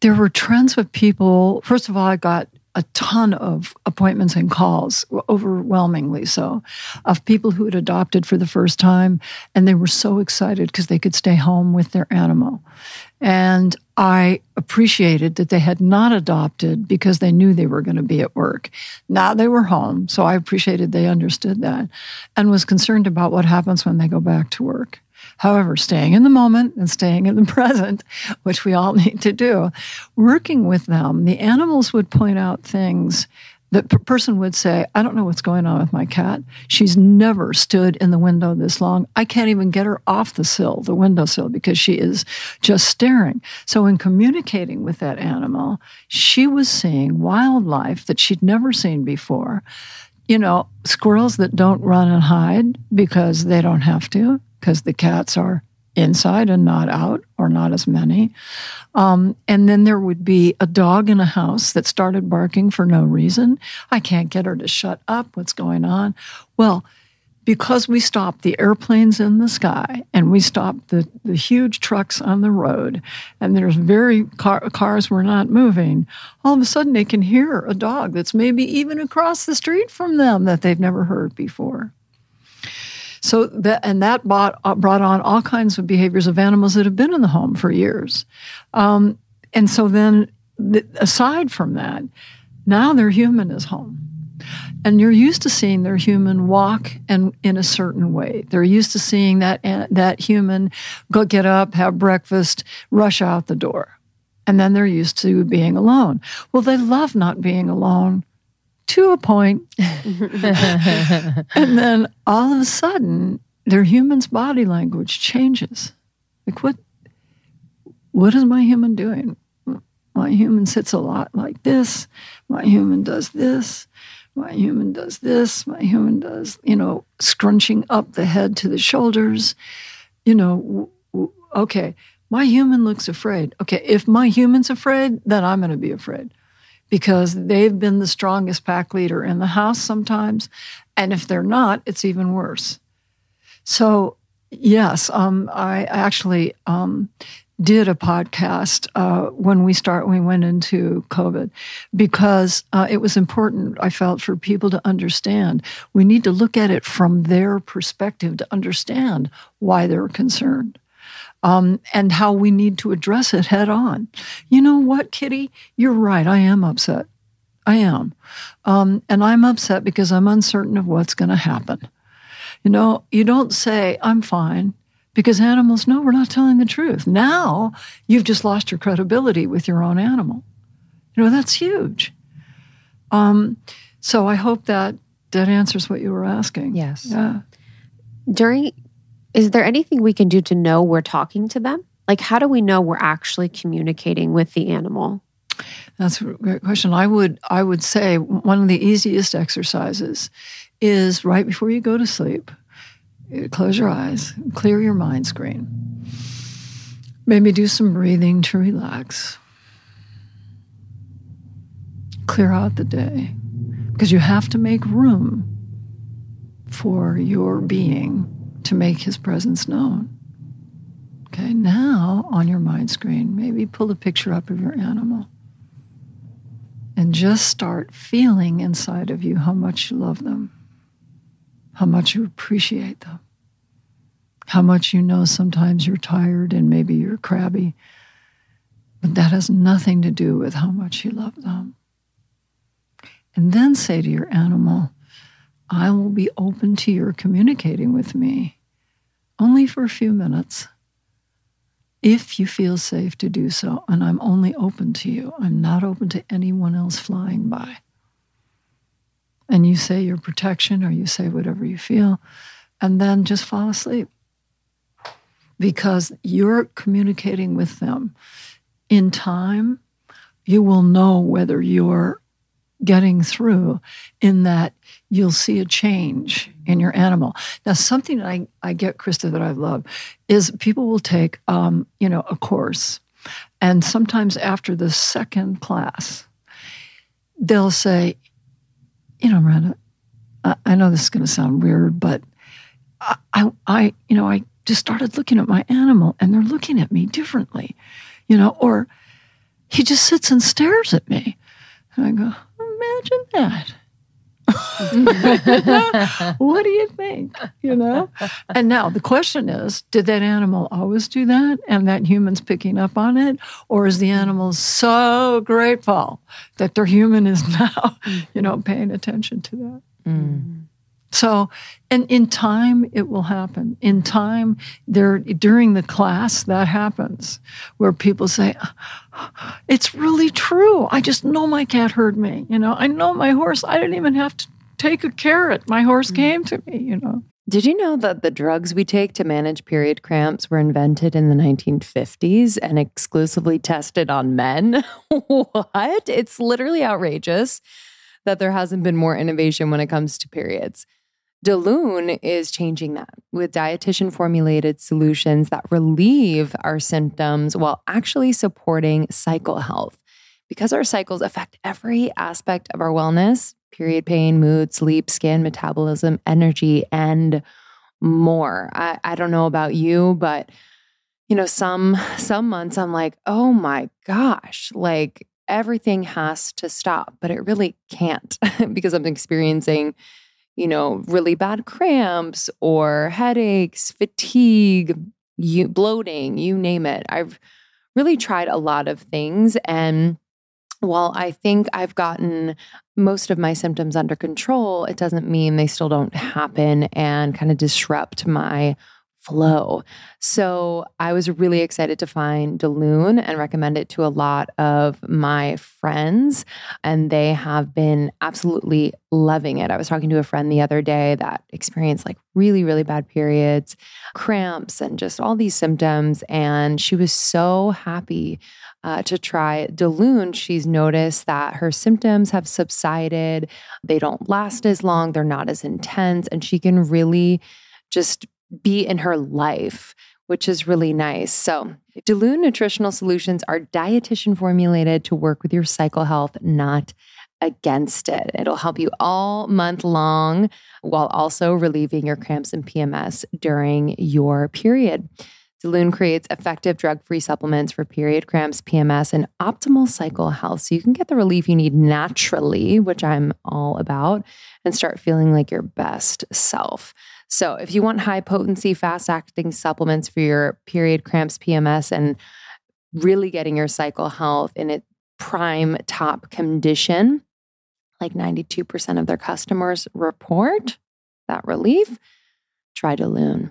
There were trends with people. First of all, I got a ton of appointments and calls, overwhelmingly so, of people who had adopted for the first time. And they were so excited because they could stay home with their animal. And I appreciated that they had not adopted because they knew they were going to be at work. Now they were home. So I appreciated they understood that and was concerned about what happens when they go back to work. However, staying in the moment and staying in the present, which we all need to do, working with them, the animals would point out things the person would say, I don't know what's going on with my cat. She's never stood in the window this long. I can't even get her off the sill, the windowsill, because she is just staring. So, in communicating with that animal, she was seeing wildlife that she'd never seen before. You know, squirrels that don't run and hide because they don't have to, because the cats are inside and not out, or not as many. Um, and then there would be a dog in a house that started barking for no reason. I can't get her to shut up. What's going on? Well, because we stopped the airplanes in the sky and we stopped the, the huge trucks on the road and there's very car, cars were not moving all of a sudden they can hear a dog that's maybe even across the street from them that they've never heard before so that and that brought, uh, brought on all kinds of behaviors of animals that have been in the home for years. Um, and so then, th- aside from that, now their human is home. And you're used to seeing their human walk and in a certain way. They're used to seeing that uh, that human go get up, have breakfast, rush out the door. And then they're used to being alone. Well, they love not being alone to a point. and then all of a sudden, their human's body language changes. Like what? What is my human doing? My human sits a lot like this. My human does this. My human does this. My human does, you know, scrunching up the head to the shoulders. You know, w- w- okay, my human looks afraid. Okay, if my human's afraid, then I'm going to be afraid because they've been the strongest pack leader in the house sometimes. And if they're not, it's even worse. So, yes, um, I actually um, did a podcast uh, when we start when we went into COVID because uh, it was important. I felt for people to understand. We need to look at it from their perspective to understand why they're concerned. Um, and how we need to address it head on. You know what, Kitty? You're right. I am upset. I am. Um, and I'm upset because I'm uncertain of what's going to happen. You know, you don't say, I'm fine, because animals know we're not telling the truth. Now you've just lost your credibility with your own animal. You know, that's huge. Um, so I hope that that answers what you were asking. Yes. Yeah. During, is there anything we can do to know we're talking to them? Like, how do we know we're actually communicating with the animal? That's a great question. I would I would say one of the easiest exercises is right before you go to sleep. Close your eyes, clear your mind screen. Maybe do some breathing to relax. Clear out the day because you have to make room for your being to make his presence known. Okay, now on your mind screen, maybe pull a picture up of your animal and just start feeling inside of you how much you love them, how much you appreciate them, how much you know sometimes you're tired and maybe you're crabby, but that has nothing to do with how much you love them. And then say to your animal, I will be open to your communicating with me only for a few minutes if you feel safe to do so. And I'm only open to you, I'm not open to anyone else flying by. And you say your protection or you say whatever you feel, and then just fall asleep because you're communicating with them. In time, you will know whether you're getting through in that you'll see a change in your animal. Now, something that I, I get, Krista, that I love is people will take, um, you know, a course. And sometimes after the second class, they'll say, you know, Miranda, I, I know this is going to sound weird, but I, I, I, you know, I just started looking at my animal and they're looking at me differently, you know, or he just sits and stares at me. And I go, imagine that. what do you think? You know? And now the question is did that animal always do that and that human's picking up on it? Or is the animal so grateful that their human is now, you know, paying attention to that? Mm. So, and in time, it will happen. In time, there during the class, that happens, where people say, "It's really true. I just know my cat heard me. You know, I know my horse. I didn't even have to take a carrot. My horse mm. came to me. You know." Did you know that the drugs we take to manage period cramps were invented in the 1950s and exclusively tested on men? what? It's literally outrageous that there hasn't been more innovation when it comes to periods. Daloon is changing that with dietitian formulated solutions that relieve our symptoms while actually supporting cycle health. Because our cycles affect every aspect of our wellness period pain, mood, sleep, skin, metabolism, energy, and more. I, I don't know about you, but you know, some some months I'm like, oh my gosh, like everything has to stop, but it really can't because I'm experiencing you know, really bad cramps or headaches, fatigue, you, bloating, you name it. I've really tried a lot of things. And while I think I've gotten most of my symptoms under control, it doesn't mean they still don't happen and kind of disrupt my flow. So I was really excited to find Daloon and recommend it to a lot of my friends. And they have been absolutely loving it. I was talking to a friend the other day that experienced like really, really bad periods, cramps, and just all these symptoms. And she was so happy uh, to try Daloon, she's noticed that her symptoms have subsided. They don't last as long, they're not as intense, and she can really just be in her life, which is really nice. So, Daloon Nutritional Solutions are dietitian formulated to work with your cycle health, not against it. It'll help you all month long while also relieving your cramps and PMS during your period. Daloon creates effective drug free supplements for period cramps, PMS, and optimal cycle health. So you can get the relief you need naturally, which I'm all about, and start feeling like your best self. So, if you want high potency, fast acting supplements for your period cramps, PMS, and really getting your cycle health in its prime top condition, like 92% of their customers report that relief, try Daloon.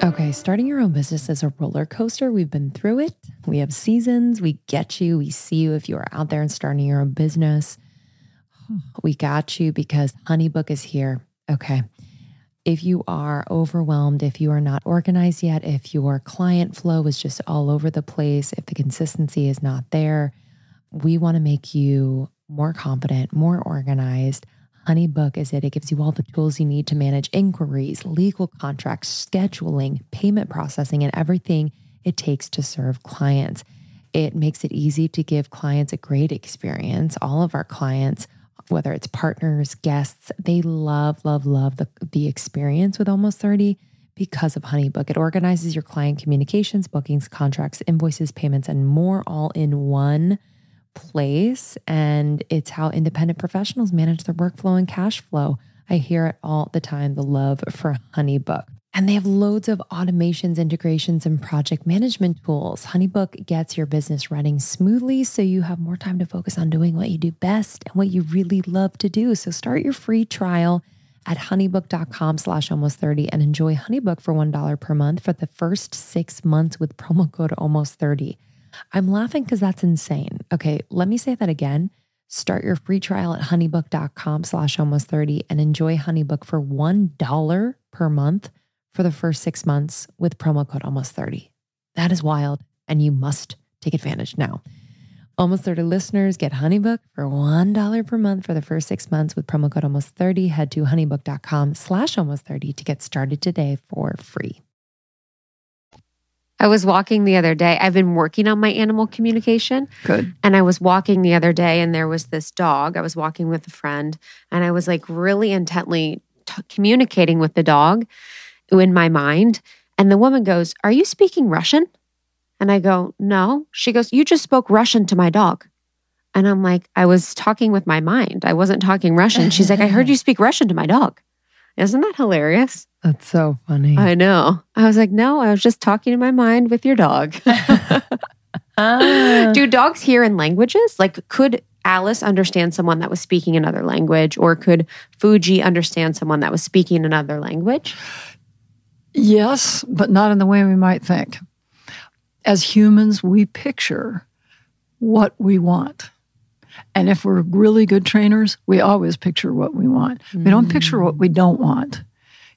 Okay, starting your own business is a roller coaster. We've been through it. We have seasons. We get you. We see you if you are out there and starting your own business. We got you because Honeybook is here. Okay. If you are overwhelmed, if you are not organized yet, if your client flow is just all over the place, if the consistency is not there, we want to make you more confident, more organized HoneyBook is it. It gives you all the tools you need to manage inquiries, legal contracts, scheduling, payment processing, and everything it takes to serve clients. It makes it easy to give clients a great experience. All of our clients, whether it's partners, guests, they love, love, love the, the experience with Almost 30 because of HoneyBook. It organizes your client communications, bookings, contracts, invoices, payments, and more all in one place. And it's how independent professionals manage their workflow and cash flow. I hear it all the time the love for HoneyBook. And they have loads of automations, integrations, and project management tools. HoneyBook gets your business running smoothly so you have more time to focus on doing what you do best and what you really love to do. So start your free trial at honeybook.com slash almost 30 and enjoy HoneyBook for $1 per month for the first six months with promo code almost 30. I'm laughing because that's insane. Okay, let me say that again. Start your free trial at honeybook.com slash almost 30 and enjoy Honeybook for $1 per month for the first six months with promo code almost 30. That is wild, and you must take advantage now. Almost 30 listeners get Honeybook for $1 per month for the first six months with promo code almost 30. Head to honeybook.com slash almost 30 to get started today for free. I was walking the other day. I've been working on my animal communication. Good. And I was walking the other day and there was this dog. I was walking with a friend and I was like really intently t- communicating with the dog in my mind. And the woman goes, Are you speaking Russian? And I go, No. She goes, You just spoke Russian to my dog. And I'm like, I was talking with my mind. I wasn't talking Russian. She's like, I heard you speak Russian to my dog. Isn't that hilarious? That's so funny. I know. I was like, no, I was just talking in my mind with your dog. Ah. Do dogs hear in languages? Like, could Alice understand someone that was speaking another language, or could Fuji understand someone that was speaking another language? Yes, but not in the way we might think. As humans, we picture what we want. And if we're really good trainers, we always picture what we want. We don't picture what we don't want.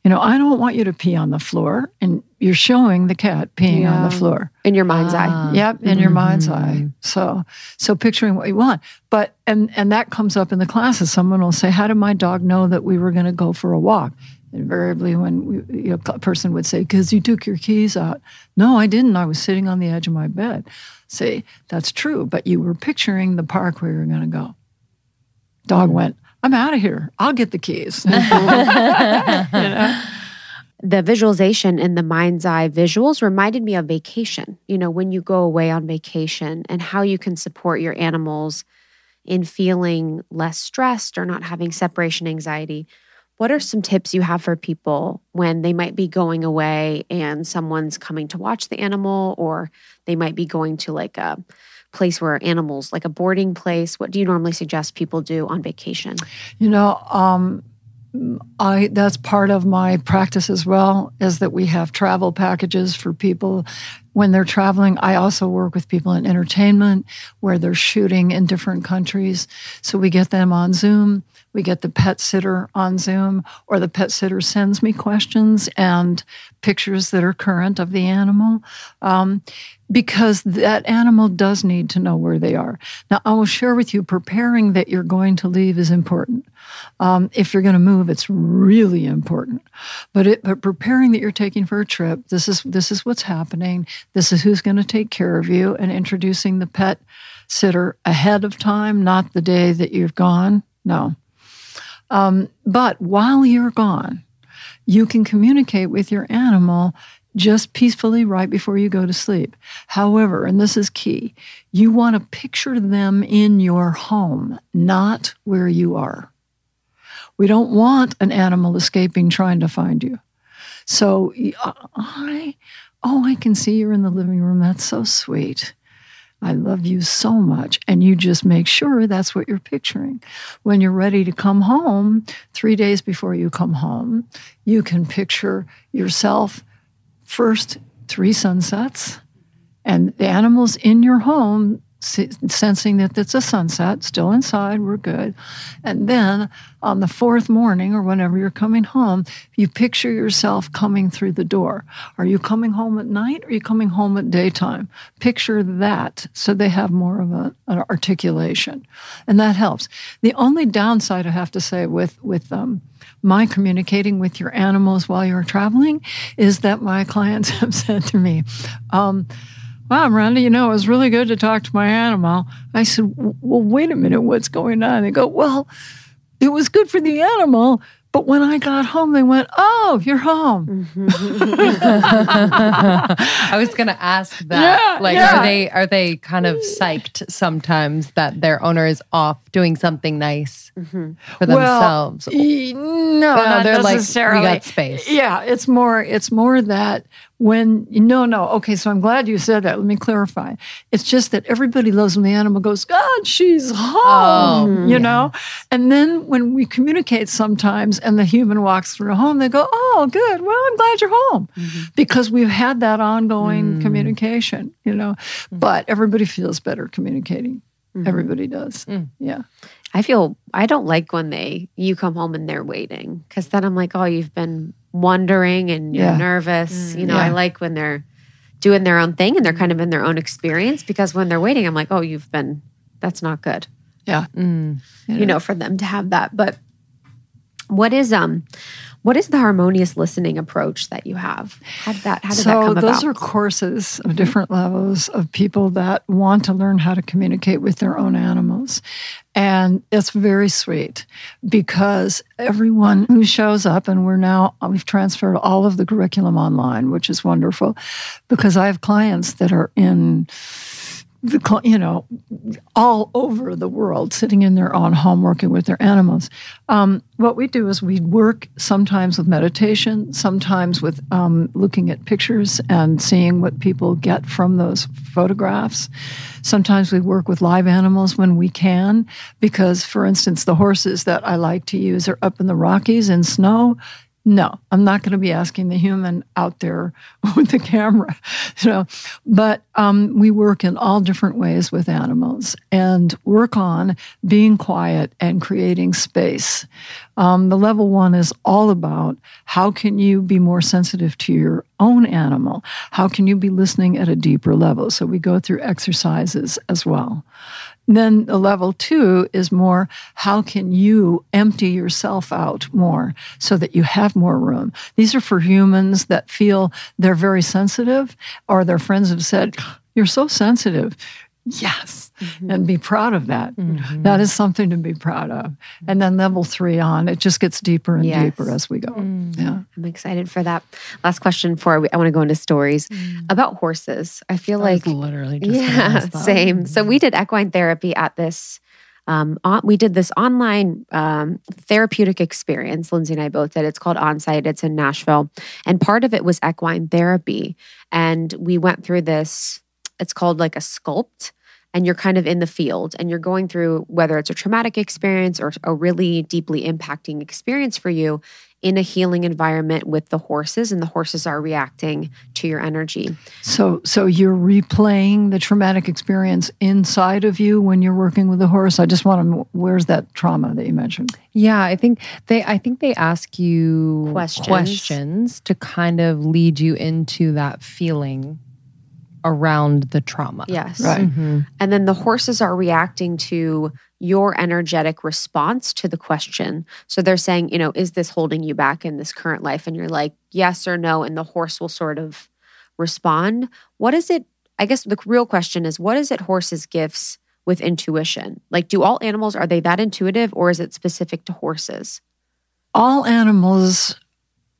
You know, I don't want you to pee on the floor, and you're showing the cat peeing on the floor. In your mind's eye. Ah. Yep, in your mind's Mhm. eye. So, so picturing what you want, but and and that comes up in the classes. Someone will say, "How did my dog know that we were going to go for a walk?" Invariably, when we, you know, a person would say, "Because you took your keys out." No, I didn't. I was sitting on the edge of my bed. Say that's true, but you were picturing the park where you were going to go. Dog went. I'm out of here. I'll get the keys. You know? the visualization in the mind's eye visuals reminded me of vacation. You know, when you go away on vacation and how you can support your animals in feeling less stressed or not having separation anxiety. What are some tips you have for people when they might be going away and someone's coming to watch the animal, or they might be going to like a place where animals, like a boarding place? What do you normally suggest people do on vacation? You know, um, I that's part of my practice as well. Is that we have travel packages for people when they're traveling. I also work with people in entertainment where they're shooting in different countries. So we get them on Zoom. We get the pet sitter on Zoom, or the pet sitter sends me questions and pictures that are current of the animal. Um, because that animal does need to know where they are. Now, I will share with you preparing that you're going to leave is important. Um, if you're going to move, it's really important. But it, but preparing that you're taking for a trip, this is this is what's happening. This is who's going to take care of you, and introducing the pet sitter ahead of time, not the day that you've gone. No. Um, but while you're gone, you can communicate with your animal just peacefully right before you go to sleep. However, and this is key, you want to picture them in your home, not where you are. We don't want an animal escaping trying to find you. So I, oh, I can see you're in the living room. That's so sweet. I love you so much. And you just make sure that's what you're picturing. When you're ready to come home, three days before you come home, you can picture yourself first three sunsets and the animals in your home sensing that it's a sunset, still inside, we're good. And then on the fourth morning or whenever you're coming home, you picture yourself coming through the door. Are you coming home at night or are you coming home at daytime? Picture that so they have more of a, an articulation. And that helps. The only downside I have to say with, with um, my communicating with your animals while you're traveling is that my clients have said to me, um, Wow, Miranda, you know, it was really good to talk to my animal. I said, Well, wait a minute, what's going on? They go, Well, it was good for the animal, but when I got home, they went, "Oh, you're home." I was going to ask that. Yeah, like, yeah. are they are they kind of psyched sometimes that their owner is off doing something nice mm-hmm. for themselves? Well, no, no, they're like, we got space. Yeah, it's more it's more that when no no okay so i'm glad you said that let me clarify it's just that everybody loves when the animal goes god she's home oh, you yeah. know and then when we communicate sometimes and the human walks through a home they go oh good well i'm glad you're home mm-hmm. because we've had that ongoing mm. communication you know mm-hmm. but everybody feels better communicating mm-hmm. everybody does mm. yeah I feel I don't like when they you come home and they're waiting because then I'm like, oh, you've been wondering and you're yeah. nervous. Mm, you know, yeah. I like when they're doing their own thing and they're kind of in their own experience because when they're waiting, I'm like, oh, you've been that's not good. Yeah, mm, you know, for them to have that. But what is um what is the harmonious listening approach that you have? How did that? How did so that come about? those are courses of different levels of people that want to learn how to communicate with their own animals, and it's very sweet because everyone who shows up, and we're now we've transferred all of the curriculum online, which is wonderful, because I have clients that are in the you know all over the world sitting in their own home working with their animals. Um, what we do is we work sometimes with meditation sometimes with um, looking at pictures and seeing what people get from those photographs. Sometimes we work with live animals when we can because for instance the horses that i like to use are up in the rockies in snow no, I'm not going to be asking the human out there with the camera, you know. But um, we work in all different ways with animals and work on being quiet and creating space. Um, the level one is all about how can you be more sensitive to your own animal? How can you be listening at a deeper level? So we go through exercises as well. Then the level two is more how can you empty yourself out more so that you have more room? These are for humans that feel they're very sensitive or their friends have said, You're so sensitive yes mm-hmm. and be proud of that. Mm-hmm. that is something to be proud of and then level three on it just gets deeper and yes. deeper as we go mm. yeah i'm excited for that last question for i want to go into stories mm. about horses i feel like literally yeah same so we did equine therapy at this um, on, we did this online um, therapeutic experience. Lindsey and I both did. It's called Onsite. It's in Nashville, and part of it was equine therapy. And we went through this it's called like a sculpt and you're kind of in the field and you're going through whether it's a traumatic experience or a really deeply impacting experience for you in a healing environment with the horses and the horses are reacting to your energy. So so you're replaying the traumatic experience inside of you when you're working with the horse. I just want to where's that trauma that you mentioned? Yeah, I think they I think they ask you questions, questions to kind of lead you into that feeling around the trauma. Yes. Right. Mm-hmm. And then the horses are reacting to your energetic response to the question. So they're saying, you know, is this holding you back in this current life? And you're like, yes or no. And the horse will sort of respond. What is it? I guess the real question is what is it horses' gifts with intuition? Like, do all animals, are they that intuitive or is it specific to horses? All animals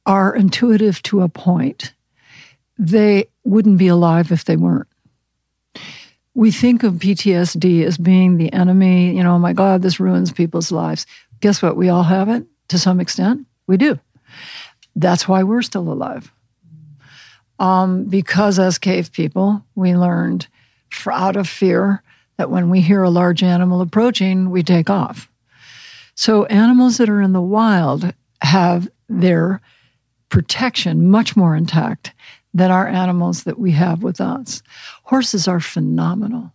are intuitive to a point they wouldn't be alive if they weren't. We think of PTSD as being the enemy, you know, oh my God, this ruins people's lives. Guess what? We all have it to some extent. We do. That's why we're still alive. Um, because as cave people, we learned out of fear that when we hear a large animal approaching, we take off. So animals that are in the wild have their protection much more intact than our animals that we have with us. Horses are phenomenal.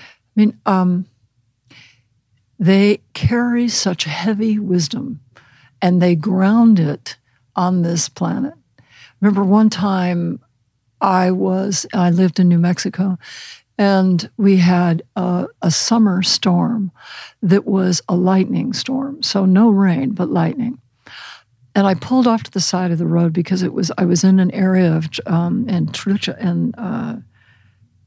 I mean, um, they carry such heavy wisdom and they ground it on this planet. Remember one time I was, I lived in New Mexico and we had a, a, summer storm that was a lightning storm. So no rain, but lightning. And I pulled off to the side of the road because it was I was in an area of um, in Trucha and uh,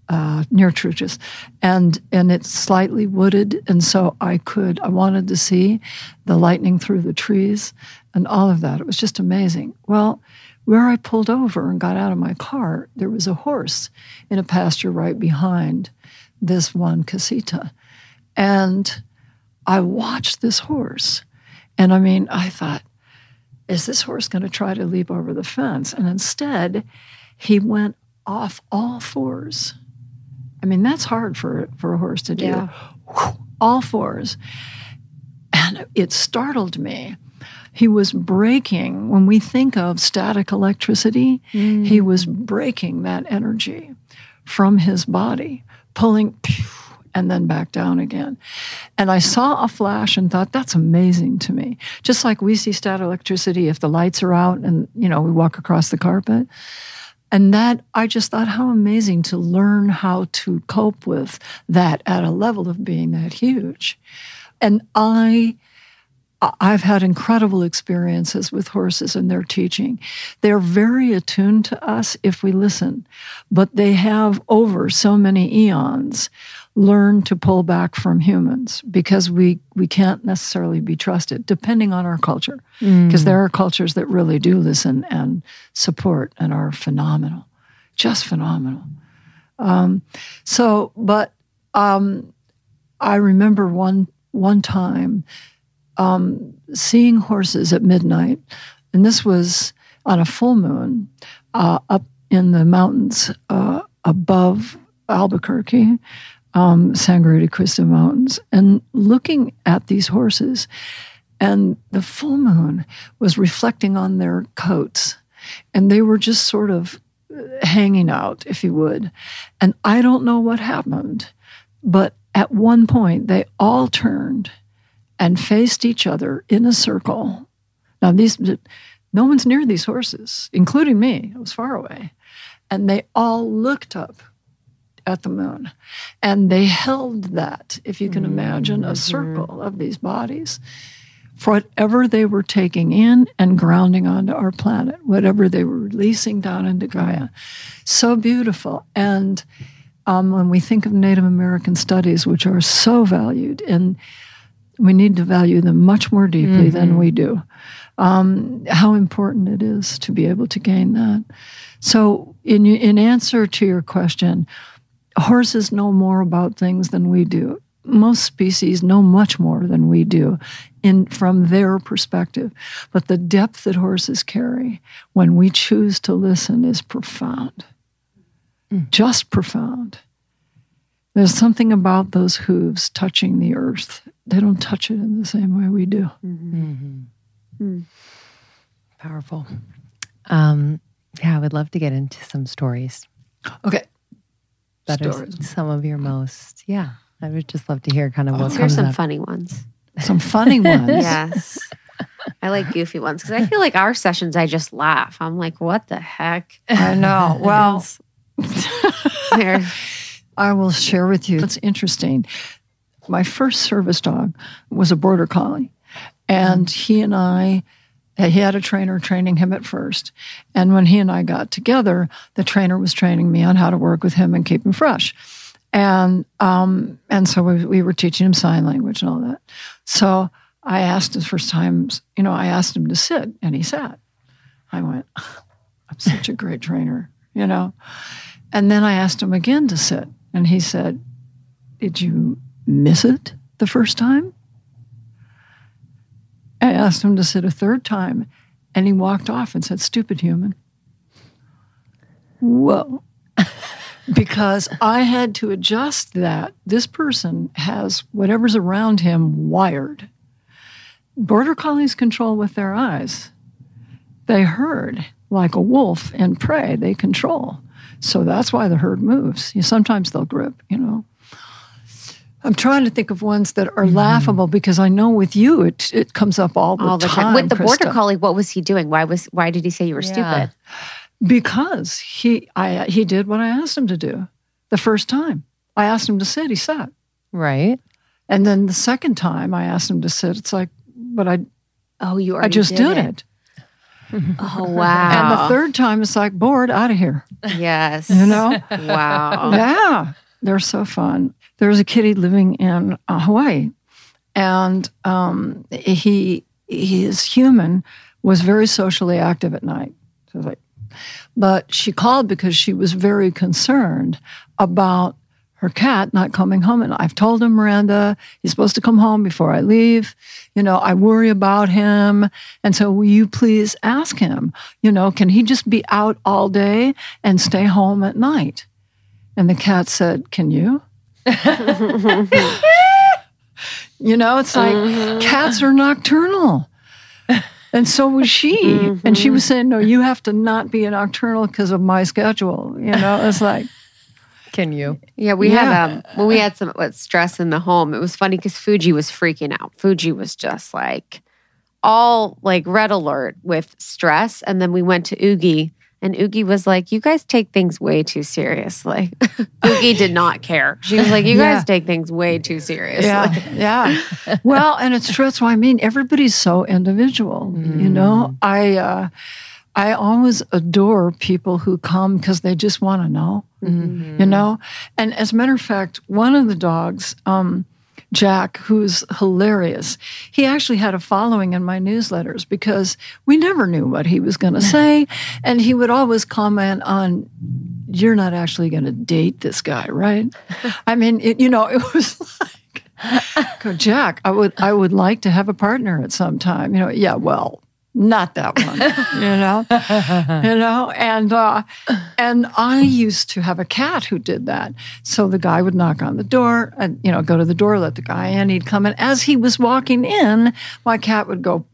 uh, near Truchas, and and it's slightly wooded, and so I could I wanted to see the lightning through the trees and all of that. It was just amazing. Well, where I pulled over and got out of my car, there was a horse in a pasture right behind this one casita, and I watched this horse, and I mean I thought is this horse going to try to leap over the fence? And instead, he went off all fours. I mean, that's hard for, for a horse to do. Yeah. All fours. And it startled me. He was breaking, when we think of static electricity, mm. he was breaking that energy from his body, pulling and then back down again. And I saw a flash and thought, that's amazing to me. Just like we see static electricity if the lights are out and, you know, we walk across the carpet. And that, I just thought, how amazing to learn how to cope with that at a level of being that huge. And I, I've had incredible experiences with horses and their teaching. They're very attuned to us if we listen, but they have over so many eons learned to pull back from humans because we we can't necessarily be trusted depending on our culture because mm. there are cultures that really do listen and support and are phenomenal just phenomenal um, so but um, i remember one one time um, seeing horses at midnight and this was on a full moon uh, up in the mountains uh, above albuquerque um, Sangre de Cristo Mountains and looking at these horses. And the full moon was reflecting on their coats, and they were just sort of uh, hanging out, if you would. And I don't know what happened, but at one point they all turned and faced each other in a circle. Now, these no one's near these horses, including me. I was far away. And they all looked up at the moon. And they held that, if you can imagine, a mm-hmm. circle of these bodies for whatever they were taking in and grounding onto our planet, whatever they were releasing down into Gaia. So beautiful. And um, when we think of Native American studies, which are so valued, and we need to value them much more deeply mm-hmm. than we do, um, how important it is to be able to gain that. So, in, in answer to your question, horses know more about things than we do. Most species know much more than we do in from their perspective. But the depth that horses carry when we choose to listen is profound. Mm. Just profound. There's something about those hooves touching the earth. They don't touch it in the same way we do. Mm-hmm. Mm-hmm. Mm. Powerful. Um, yeah, I would love to get into some stories. Okay that stories. are some of your most yeah i would just love to hear kind of what oh, comes some up. funny ones some funny ones yes i like goofy ones because i feel like our sessions i just laugh i'm like what the heck i know well i will share with you it's interesting my first service dog was a border collie and he and i he had a trainer training him at first. And when he and I got together, the trainer was training me on how to work with him and keep him fresh. And um, and so we, we were teaching him sign language and all that. So I asked his first time, you know, I asked him to sit and he sat. I went, I'm such a great trainer. you know. And then I asked him again to sit, and he said, Did you miss it the first time? I asked him to sit a third time, and he walked off and said, Stupid human. Whoa. because I had to adjust that. This person has whatever's around him wired. Border collies control with their eyes. They herd like a wolf and prey, they control. So that's why the herd moves. You, sometimes they'll grip, you know. I'm trying to think of ones that are mm-hmm. laughable because I know with you it it comes up all the, all the time. time. With the Krista. border collie, what was he doing? Why was why did he say you were yeah. stupid? Because he I he did what I asked him to do the first time. I asked him to sit, he sat. Right. And then the second time I asked him to sit, it's like, but I oh you I just did, did it. it. Oh wow! And the third time, it's like bored out of here. Yes, you know. wow. Yeah, they're so fun. There was a kitty living in uh, Hawaii, and um, he his human was very socially active at night. So like, but she called because she was very concerned about her cat not coming home. And I've told him, Miranda, he's supposed to come home before I leave. You know, I worry about him. And so will you please ask him, you know, can he just be out all day and stay home at night? And the cat said, Can you? you know, it's like mm-hmm. cats are nocturnal. And so was she. Mm-hmm. And she was saying, No, you have to not be a nocturnal because of my schedule. You know, it's like, can you? Yeah, we yeah. had um when we had some what, stress in the home. It was funny because Fuji was freaking out. Fuji was just like all like red alert with stress, and then we went to Oogie, and Oogie was like, "You guys take things way too seriously." Oogie did not care. She was like, "You yeah. guys take things way too seriously." Yeah, yeah. well, and it's true. That's why I mean everybody's so individual. Mm. You know, I. uh I always adore people who come because they just want to know, mm-hmm. you know? And as a matter of fact, one of the dogs, um, Jack, who's hilarious, he actually had a following in my newsletters because we never knew what he was going to say. And he would always comment on, You're not actually going to date this guy, right? I mean, it, you know, it was like, Go, Jack, I would, I would like to have a partner at some time. You know, yeah, well, not that one you know? You know? And uh, and i used to have a cat who did that. So the guy would knock on the door and you know go to the door let the guy in. He'd come in. As he was walking in my cat would go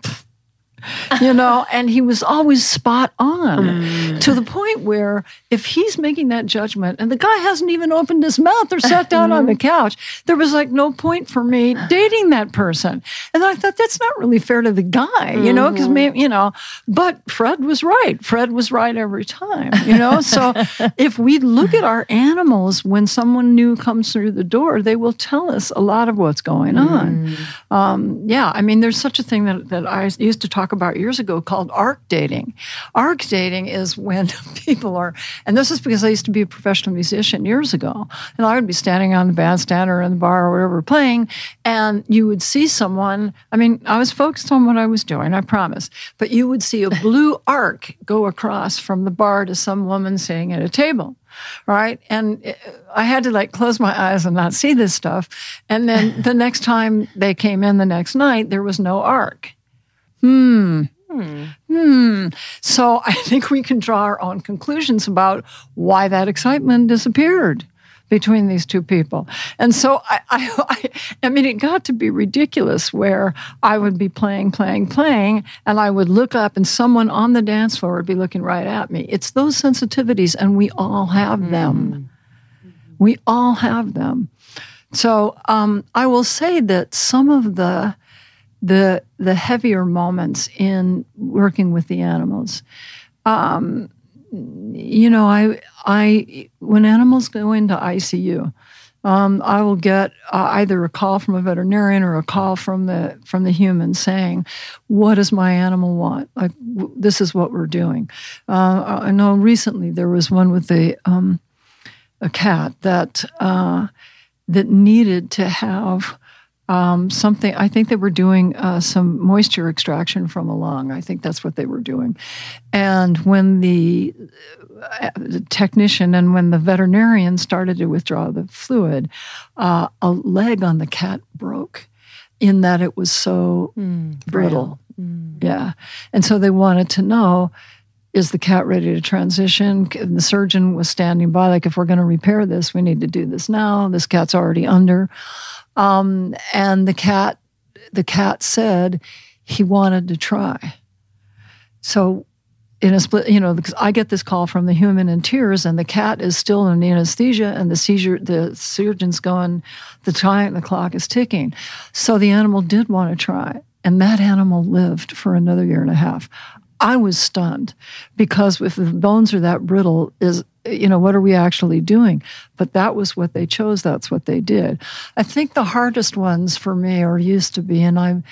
you know, and he was always spot on mm. to the point where if he's making that judgment and the guy hasn't even opened his mouth or sat down on the mm-hmm. couch, there was like no point for me dating that person. And I thought that's not really fair to the guy, you know, because mm-hmm. maybe, you know, but Fred was right. Fred was right every time, you know. So if we look at our animals when someone new comes through the door, they will tell us a lot of what's going on. Mm. Um, yeah, I mean, there's such a thing that, that I used to talk about years ago called arc dating. Arc dating is when people are, and this is because I used to be a professional musician years ago, and I would be standing on the bandstand or in the bar or wherever playing, and you would see someone. I mean, I was focused on what I was doing, I promise, but you would see a blue arc go across from the bar to some woman sitting at a table right? And uh, I had to like close my eyes and not see this stuff. And then the next time they came in the next night, there was no arc. Hmm. Hmm. hmm. So I think we can draw our own conclusions about why that excitement disappeared between these two people. And so I, I, I, mean, it got to be ridiculous where I would be playing, playing, playing, and I would look up and someone on the dance floor would be looking right at me. It's those sensitivities, and we all have mm. them. We all have them. So um, I will say that some of the the the heavier moments in working with the animals. Um, you know, I I when animals go into ICU, um, I will get uh, either a call from a veterinarian or a call from the from the human saying, "What does my animal want? Like w- this is what we're doing." Uh, I know recently there was one with a um, a cat that uh, that needed to have um, something. I think they were doing uh, some moisture extraction from a lung. I think that's what they were doing. And when the, uh, the technician and when the veterinarian started to withdraw the fluid, uh, a leg on the cat broke, in that it was so Mm, brittle. Mm. Yeah, and so they wanted to know. Is the cat ready to transition? The surgeon was standing by, like, if we're going to repair this, we need to do this now. This cat's already under. Um, and the cat, the cat said he wanted to try. So, in a split, you know, because I get this call from the human in tears, and the cat is still in anesthesia, and the seizure, the surgeon's going, the time, the clock is ticking. So the animal did want to try, and that animal lived for another year and a half. I was stunned because if the bones are that brittle, is you know what are we actually doing? But that was what they chose. That's what they did. I think the hardest ones for me are used to be, and I'm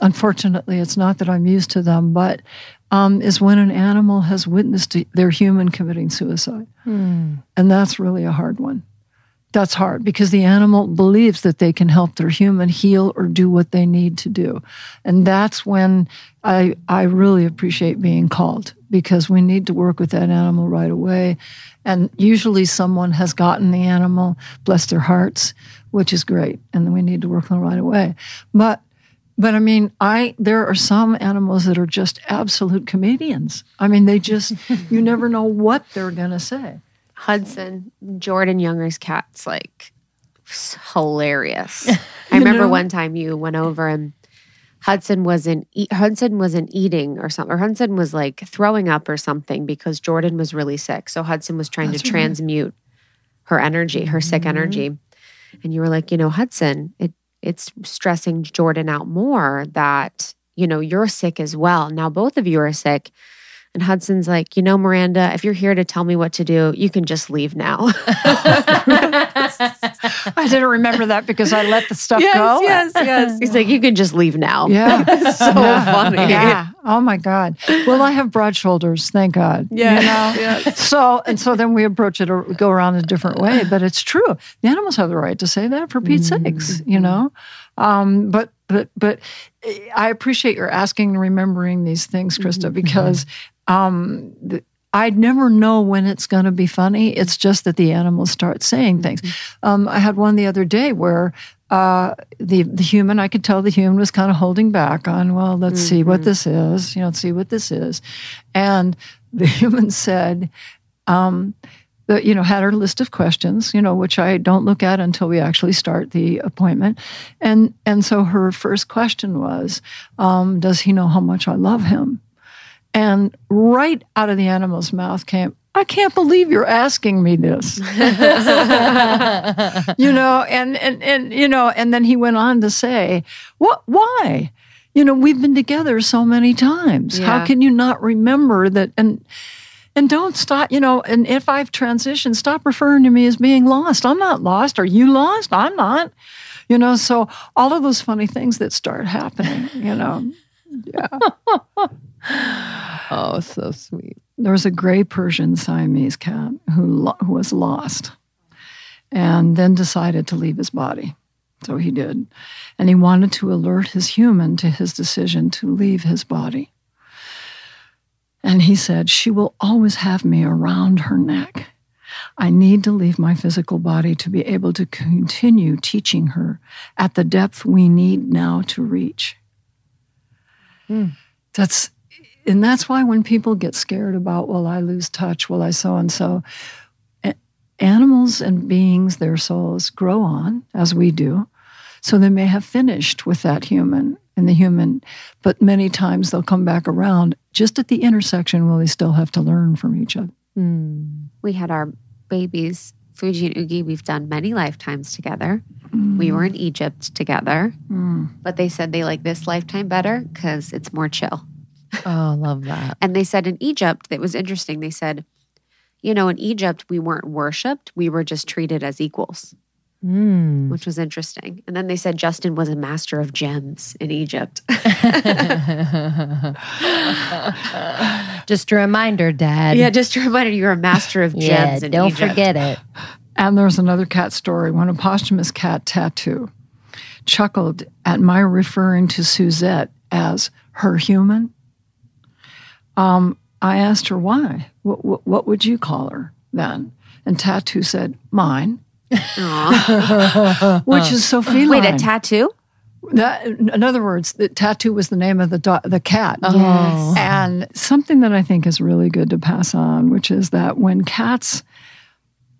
unfortunately it's not that I'm used to them, but um, is when an animal has witnessed their human committing suicide, Mm. and that's really a hard one. That's hard because the animal believes that they can help their human heal or do what they need to do. And that's when I, I really appreciate being called because we need to work with that animal right away. And usually someone has gotten the animal, bless their hearts, which is great. And we need to work on it right away. But but I mean, I there are some animals that are just absolute comedians. I mean, they just you never know what they're gonna say. Hudson, Jordan Younger's cat's like hilarious. I remember know? one time you went over and Hudson wasn't eat, Hudson wasn't eating or something. Or Hudson was like throwing up or something because Jordan was really sick. So Hudson was trying That's to right. transmute her energy, her sick Mhm. energy. And you were like, you know, Hudson, it it's stressing Jordan out more that you know you're sick as well. Now both of you are sick. And Hudson's like, you know, Miranda, if you're here to tell me what to do, you can just leave now. I didn't remember that because I let the stuff go. yes. Yes. He's like, you can just leave now. Yeah. So Yeah. funny. Yeah. Oh my God. Well, I have broad shoulders, thank God. Yeah. You know? Yes. So and so then we approach it or go around a different way. But it's true. The animals have the right to say that for Pete's sakes, you know? Um, but but but eh, I appreciate your asking and remembering these things, Krista, because um the, I'd never know when it's going to be funny. It's just that the animals start saying things. Um, I had one the other day where uh, the the human, I could tell the human was kind of holding back on, well, let's see what Mhm. this is, you know, let's see what this is, and the human said, um, that you know, had her list of questions, you know, which I don't look at until we actually start the appointment, and and so her first question was, um, does he know how much I love him? And right out of the animal's mouth came, I can't believe you're asking me this. you know, and, and, and, you know, and then he went on to say, what, why? You know, we've been together so many times. Yeah. How can you not remember that? And, and don't stop, you know, and if I've transitioned, stop referring to me as being lost. I'm not lost. Are you lost? I'm not. You know, so all of those funny things that start happening, you know. Yeah. Oh, so sweet. there was a gray Persian Siamese cat who, lo- who was lost and then decided to leave his body. So he did. And he wanted to alert his human to his decision to leave his body. And he said, She will always have me around her neck. I need to leave my physical body to be able to continue teaching her at the depth we need now to reach. Hmm. That's and that's why when people get scared about, well, I lose touch, well, I so and so, animals and beings, their souls grow on as we do. So they may have finished with that human and the human, but many times they'll come back around just at the intersection will they still have to learn from each other. Mm. We had our babies, Fuji and Ugi. We've done many lifetimes together. We were in Egypt together, Mm. but they said they like this lifetime better because it's more chill. Oh, love that. And they said in Egypt, it was interesting. They said, you know, in Egypt, we weren't worshiped, we were just treated as equals, Mm. which was interesting. And then they said Justin was a master of gems in Egypt. Just a reminder, Dad. yeah, just a reminder you're a master of gems Yeah, in don't Egypt. forget it. And there's another cat story when a posthumous cat tattoo chuckled at my referring to Suzette as her human. Um, I asked her why. What, what, what would you call her then? And Tattoo said, mine, which is so feline. Wait, a tattoo? That, in other words, the tattoo was the name of the do- the cat. Oh. And something that I think is really good to pass on, which is that when cats,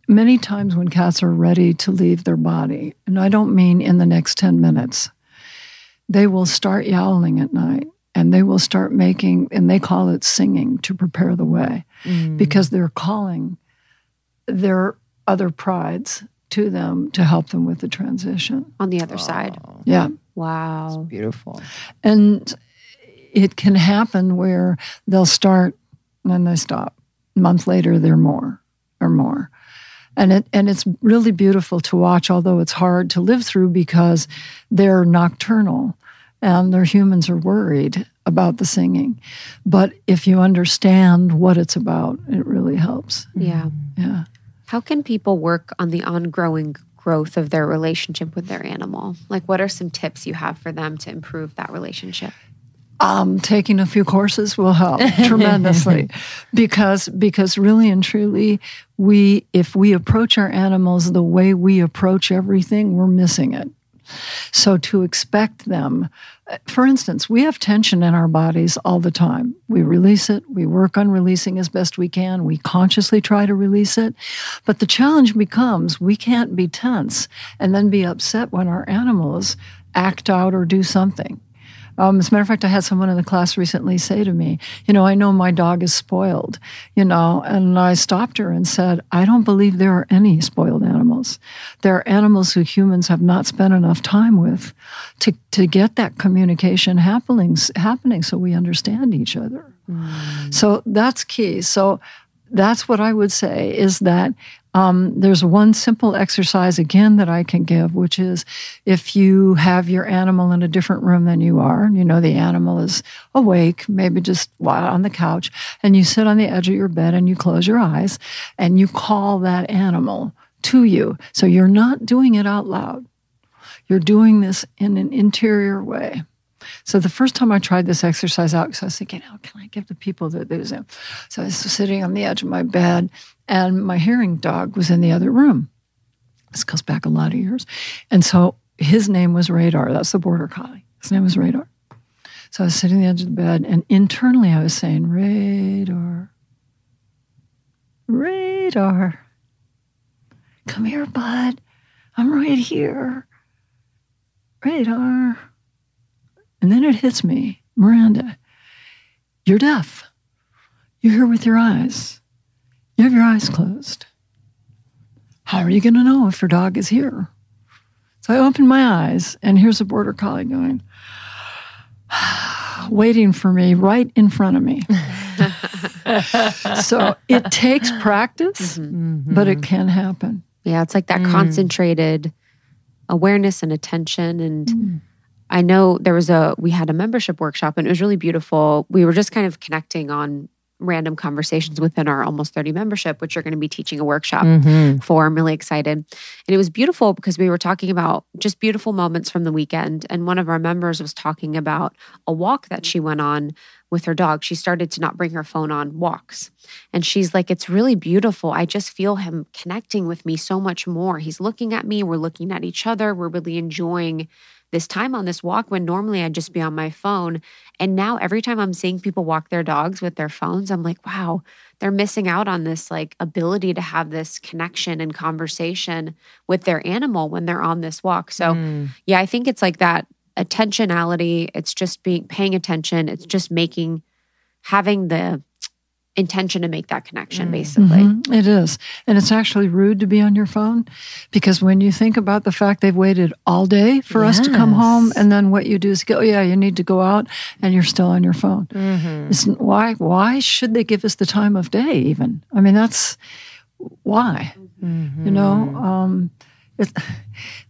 many times when cats are ready to leave their body, and I don't mean in the next 10 minutes, they will start yowling at night and they will start making, and they call it singing to prepare the way Mm. because they're calling their other prides to them to help them with the transition. On the other side. Oh, Yeah. Wow. beautiful. And it can happen where they'll start and then they stop. A month later, they're more or more. And it and it's really beautiful to watch, although it's hard to live through because they're nocturnal and their humans are worried about the singing. But if you understand what it's about, it really helps. Yeah. Yeah. How can people work on the ongoing growth of their relationship with their animal? Like, what are some tips you have for them to improve that relationship? um, taking a few courses will help tremendously because because really and truly we if we approach our animals the way we approach everything we're missing it so to expect them for instance we have tension in our bodies all the time. We release it. We work on releasing as best we can. We consciously try to release it. But the challenge becomes we can't be tense and then be upset when our animals act out or do something um, as a matter of fact, I had someone in the class recently say to me, You know, I know my dog is spoiled, you know, and I stopped her and said, I don't believe there are any spoiled animals. There are animals who humans have not spent enough time with to, to get that communication happening, happening so we understand each other. So that's key. So that's what I would say is that um, there's one simple exercise again that I can give, which is if you have your animal in a different room than you are, you know the animal is awake, maybe just on the couch, and you sit on the edge of your bed and you close your eyes and you call that animal to you. So you're not doing it out loud. You're doing this in an interior way. So the first time I tried this exercise out, because I was thinking, how can I give the people that there's so I was sitting on the edge of my bed, and my hearing dog was in the other room. This goes back a lot of years, and so his name was Radar. That's the border collie. His name was Radar. So I was sitting on the edge of the bed, and internally I was saying, Radar, Radar, come here, bud. I'm right here. Radar. And then it hits me, Miranda, you're deaf. You hear with your eyes. You have your eyes closed. How are you going to know if your dog is here? So I open my eyes, and here's a border collie going, waiting for me right in front of me. so it takes practice, Mm-hmm. but it can happen. Yeah, it's like that Mm. concentrated awareness and attention. And Mm. I know there was a, we had a membership workshop and it was really beautiful. We were just kind of connecting on random conversations within our almost 30 membership, which you're going to be teaching a workshop Mhm. for. I'm really excited. And it was beautiful because we were talking about just beautiful moments from the weekend. And one of our members was talking about a walk that she went on with her dog. She started to not bring her phone on walks. And she's like, It's really beautiful. I just feel him connecting with me so much more. He's looking at me. We're looking at each other. We're really enjoying this time on this walk when normally I'd just be on my phone. And now every time I'm seeing people walk their dogs with their phones, I'm like, wow, they're missing out on this like ability to have this connection and conversation with their animal when they're on this walk. So Mm. yeah, I think it's like that attentionality. It's just being paying attention. It's just making having the intention to make that connection, Mm. basically. Mhm, It is. And it's actually rude to be on your phone because when you think about the fact they've waited all day for us to come home, and then what you do is go, oh, yeah, you need to go out and you're still on your phone. Mhm. It's, why, why should they give us the time of day, even? I mean, that's why, you know? Mm-hmm. Um,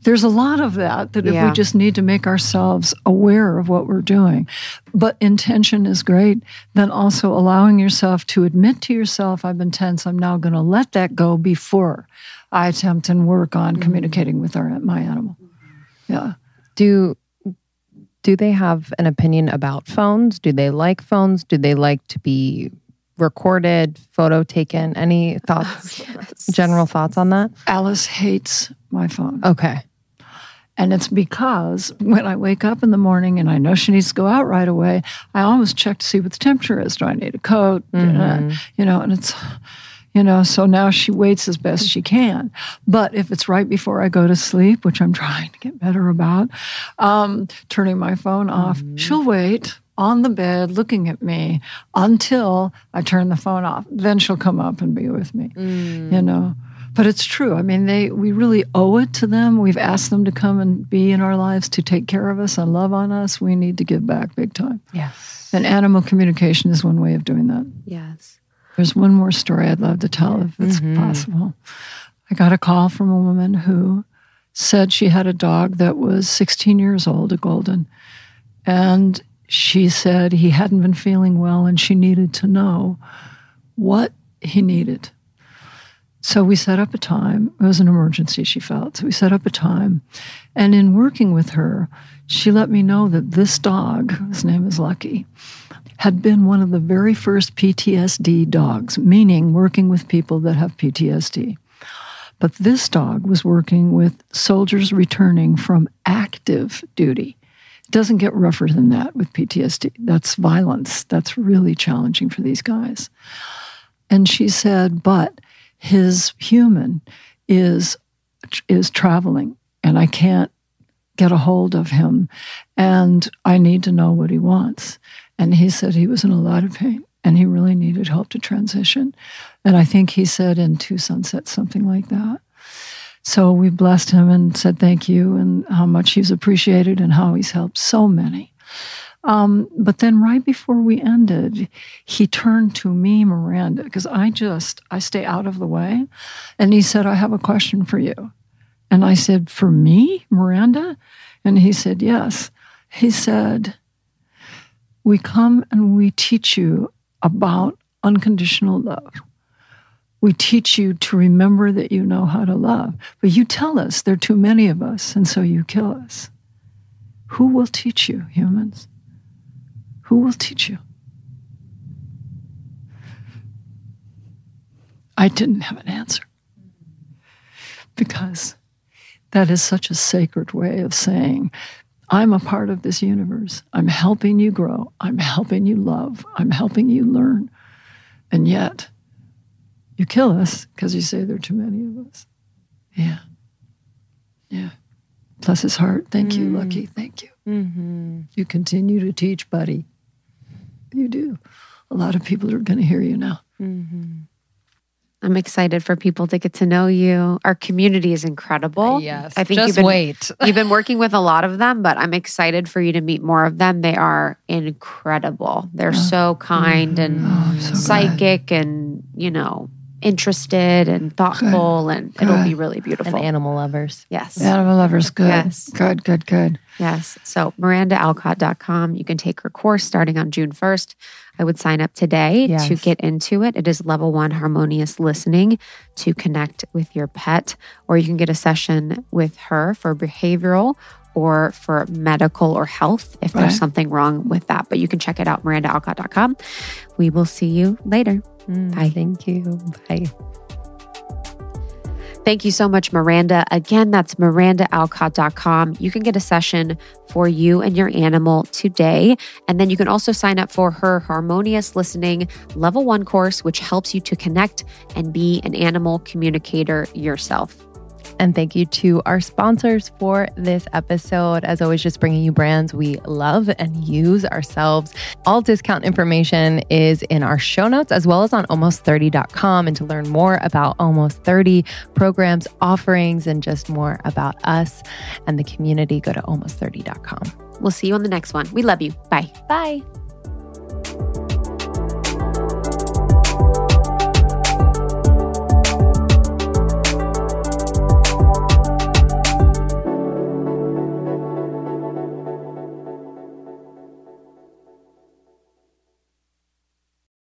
there's a lot of that that if we just need to make ourselves aware of what we're doing. But intention is great. Then also allowing yourself to admit to yourself, I've been tense. I'm now going to let that go before I attempt and work on mm-hmm. communicating with our my animal. Mm-hmm. Yeah. Do do they have an opinion about phones? Do they like phones? Do they like to be recorded, photo taken? Any thoughts, oh, general thoughts on that? Alice hates my phone. Okay. And it's because when I wake up in the morning and I know she needs to go out right away, I always check to see what the temperature is. Do I need a coat? Mhm. Uh, you know, and it's, you know, so now she waits as best she can. But if it's right before I go to sleep, which I'm trying to get better about, um, turning my phone off, she'll wait on the bed looking at me until I turn the phone off. Then she'll come up and be with me you know but it's true. I mean they we really owe it to them. We've asked them to come and be in our lives to take care of us and love on us. We need to give back big time. Yes. and animal communication is one way of doing that. Yes. there's one more story i'd love to tell if it's mm-hmm. possible. I got a call from a woman who said she had a dog that was 16 years old a golden. And she said he hadn't been feeling well and she needed to know what he needed so we set up a time. It was an emergency, she felt. So we set up a time. And in working with her, she let me know that this dog, his name is Lucky, had been one of the very first PTSD dogs, meaning working with people that have PTSD. But this dog was working with soldiers returning from active duty. It doesn't get rougher than that with PTSD. That's violence. That's really challenging for these guys. And she said, but his human is is traveling and I can't get a hold of him and I need to know what he wants. And he said he was in a lot of pain and he really needed help to transition. And I think he said in two sunsets, something like that. So we blessed him and said thank you and how much he's appreciated and how he's helped so many. Um, but then right before we ended, he turned to me, Miranda, because I just I stay out of the way, and he said, "I have a question for you." And I said, "For me, Miranda?" And he said, "Yes." He said, "We come and we teach you about unconditional love." We teach you to remember that you know how to love. But you tell us there are too many of us, and so you kill us. Who will teach you, humans? Who will teach you? I didn't have an answer because that is such a sacred way of saying, I'm a part of this universe. I'm helping you grow. I'm helping you love. I'm helping you learn. And yet, you kill us because you say there are too many of us. Yeah. Yeah. Bless his heart. Thank you, Lucky. Thank you. Mm-hmm. You continue to teach, buddy. You do. A lot of people are going to hear you now. Mm-hmm. I'm excited for people to get to know you. Our community is incredible. Yes. I think Just you've been wait. you've been working with a lot of them, but I'm excited for you to meet more of them. They are incredible. They're so kind and Oh, I'm so glad. psychic and, you know, interested and thoughtful and it'll be really beautiful. And animal lovers. yes. Animal lovers, good. Yes. Good, good, good. Yes. So MirandaAlcott.com. You can take her course starting on June 1st. I would sign up today Yes. to get into it. It is level one harmonious listening to connect with your pet, or you can get a session with her for behavioral or for medical or health if Right. there's something wrong with that. But you can check it out, MirandaAlcott.com. We will see you later. Mm. Bye. Thank you. Bye. Thank you so much, Miranda. Again, that's mirandaalcott.com. You can get a session for you and your animal today. And then you can also sign up for her Harmonious Listening Level 1 course, which helps you to connect and be an animal communicator yourself. And thank you to our sponsors for this episode. As always, just bringing you brands we love and use ourselves. All discount information is in our show notes as well as on almost30.com. And to learn more about Almost 30 programs, offerings, and just more about us and the community, go to almost30.com. We'll see you on the next one. We love you. Bye. Bye.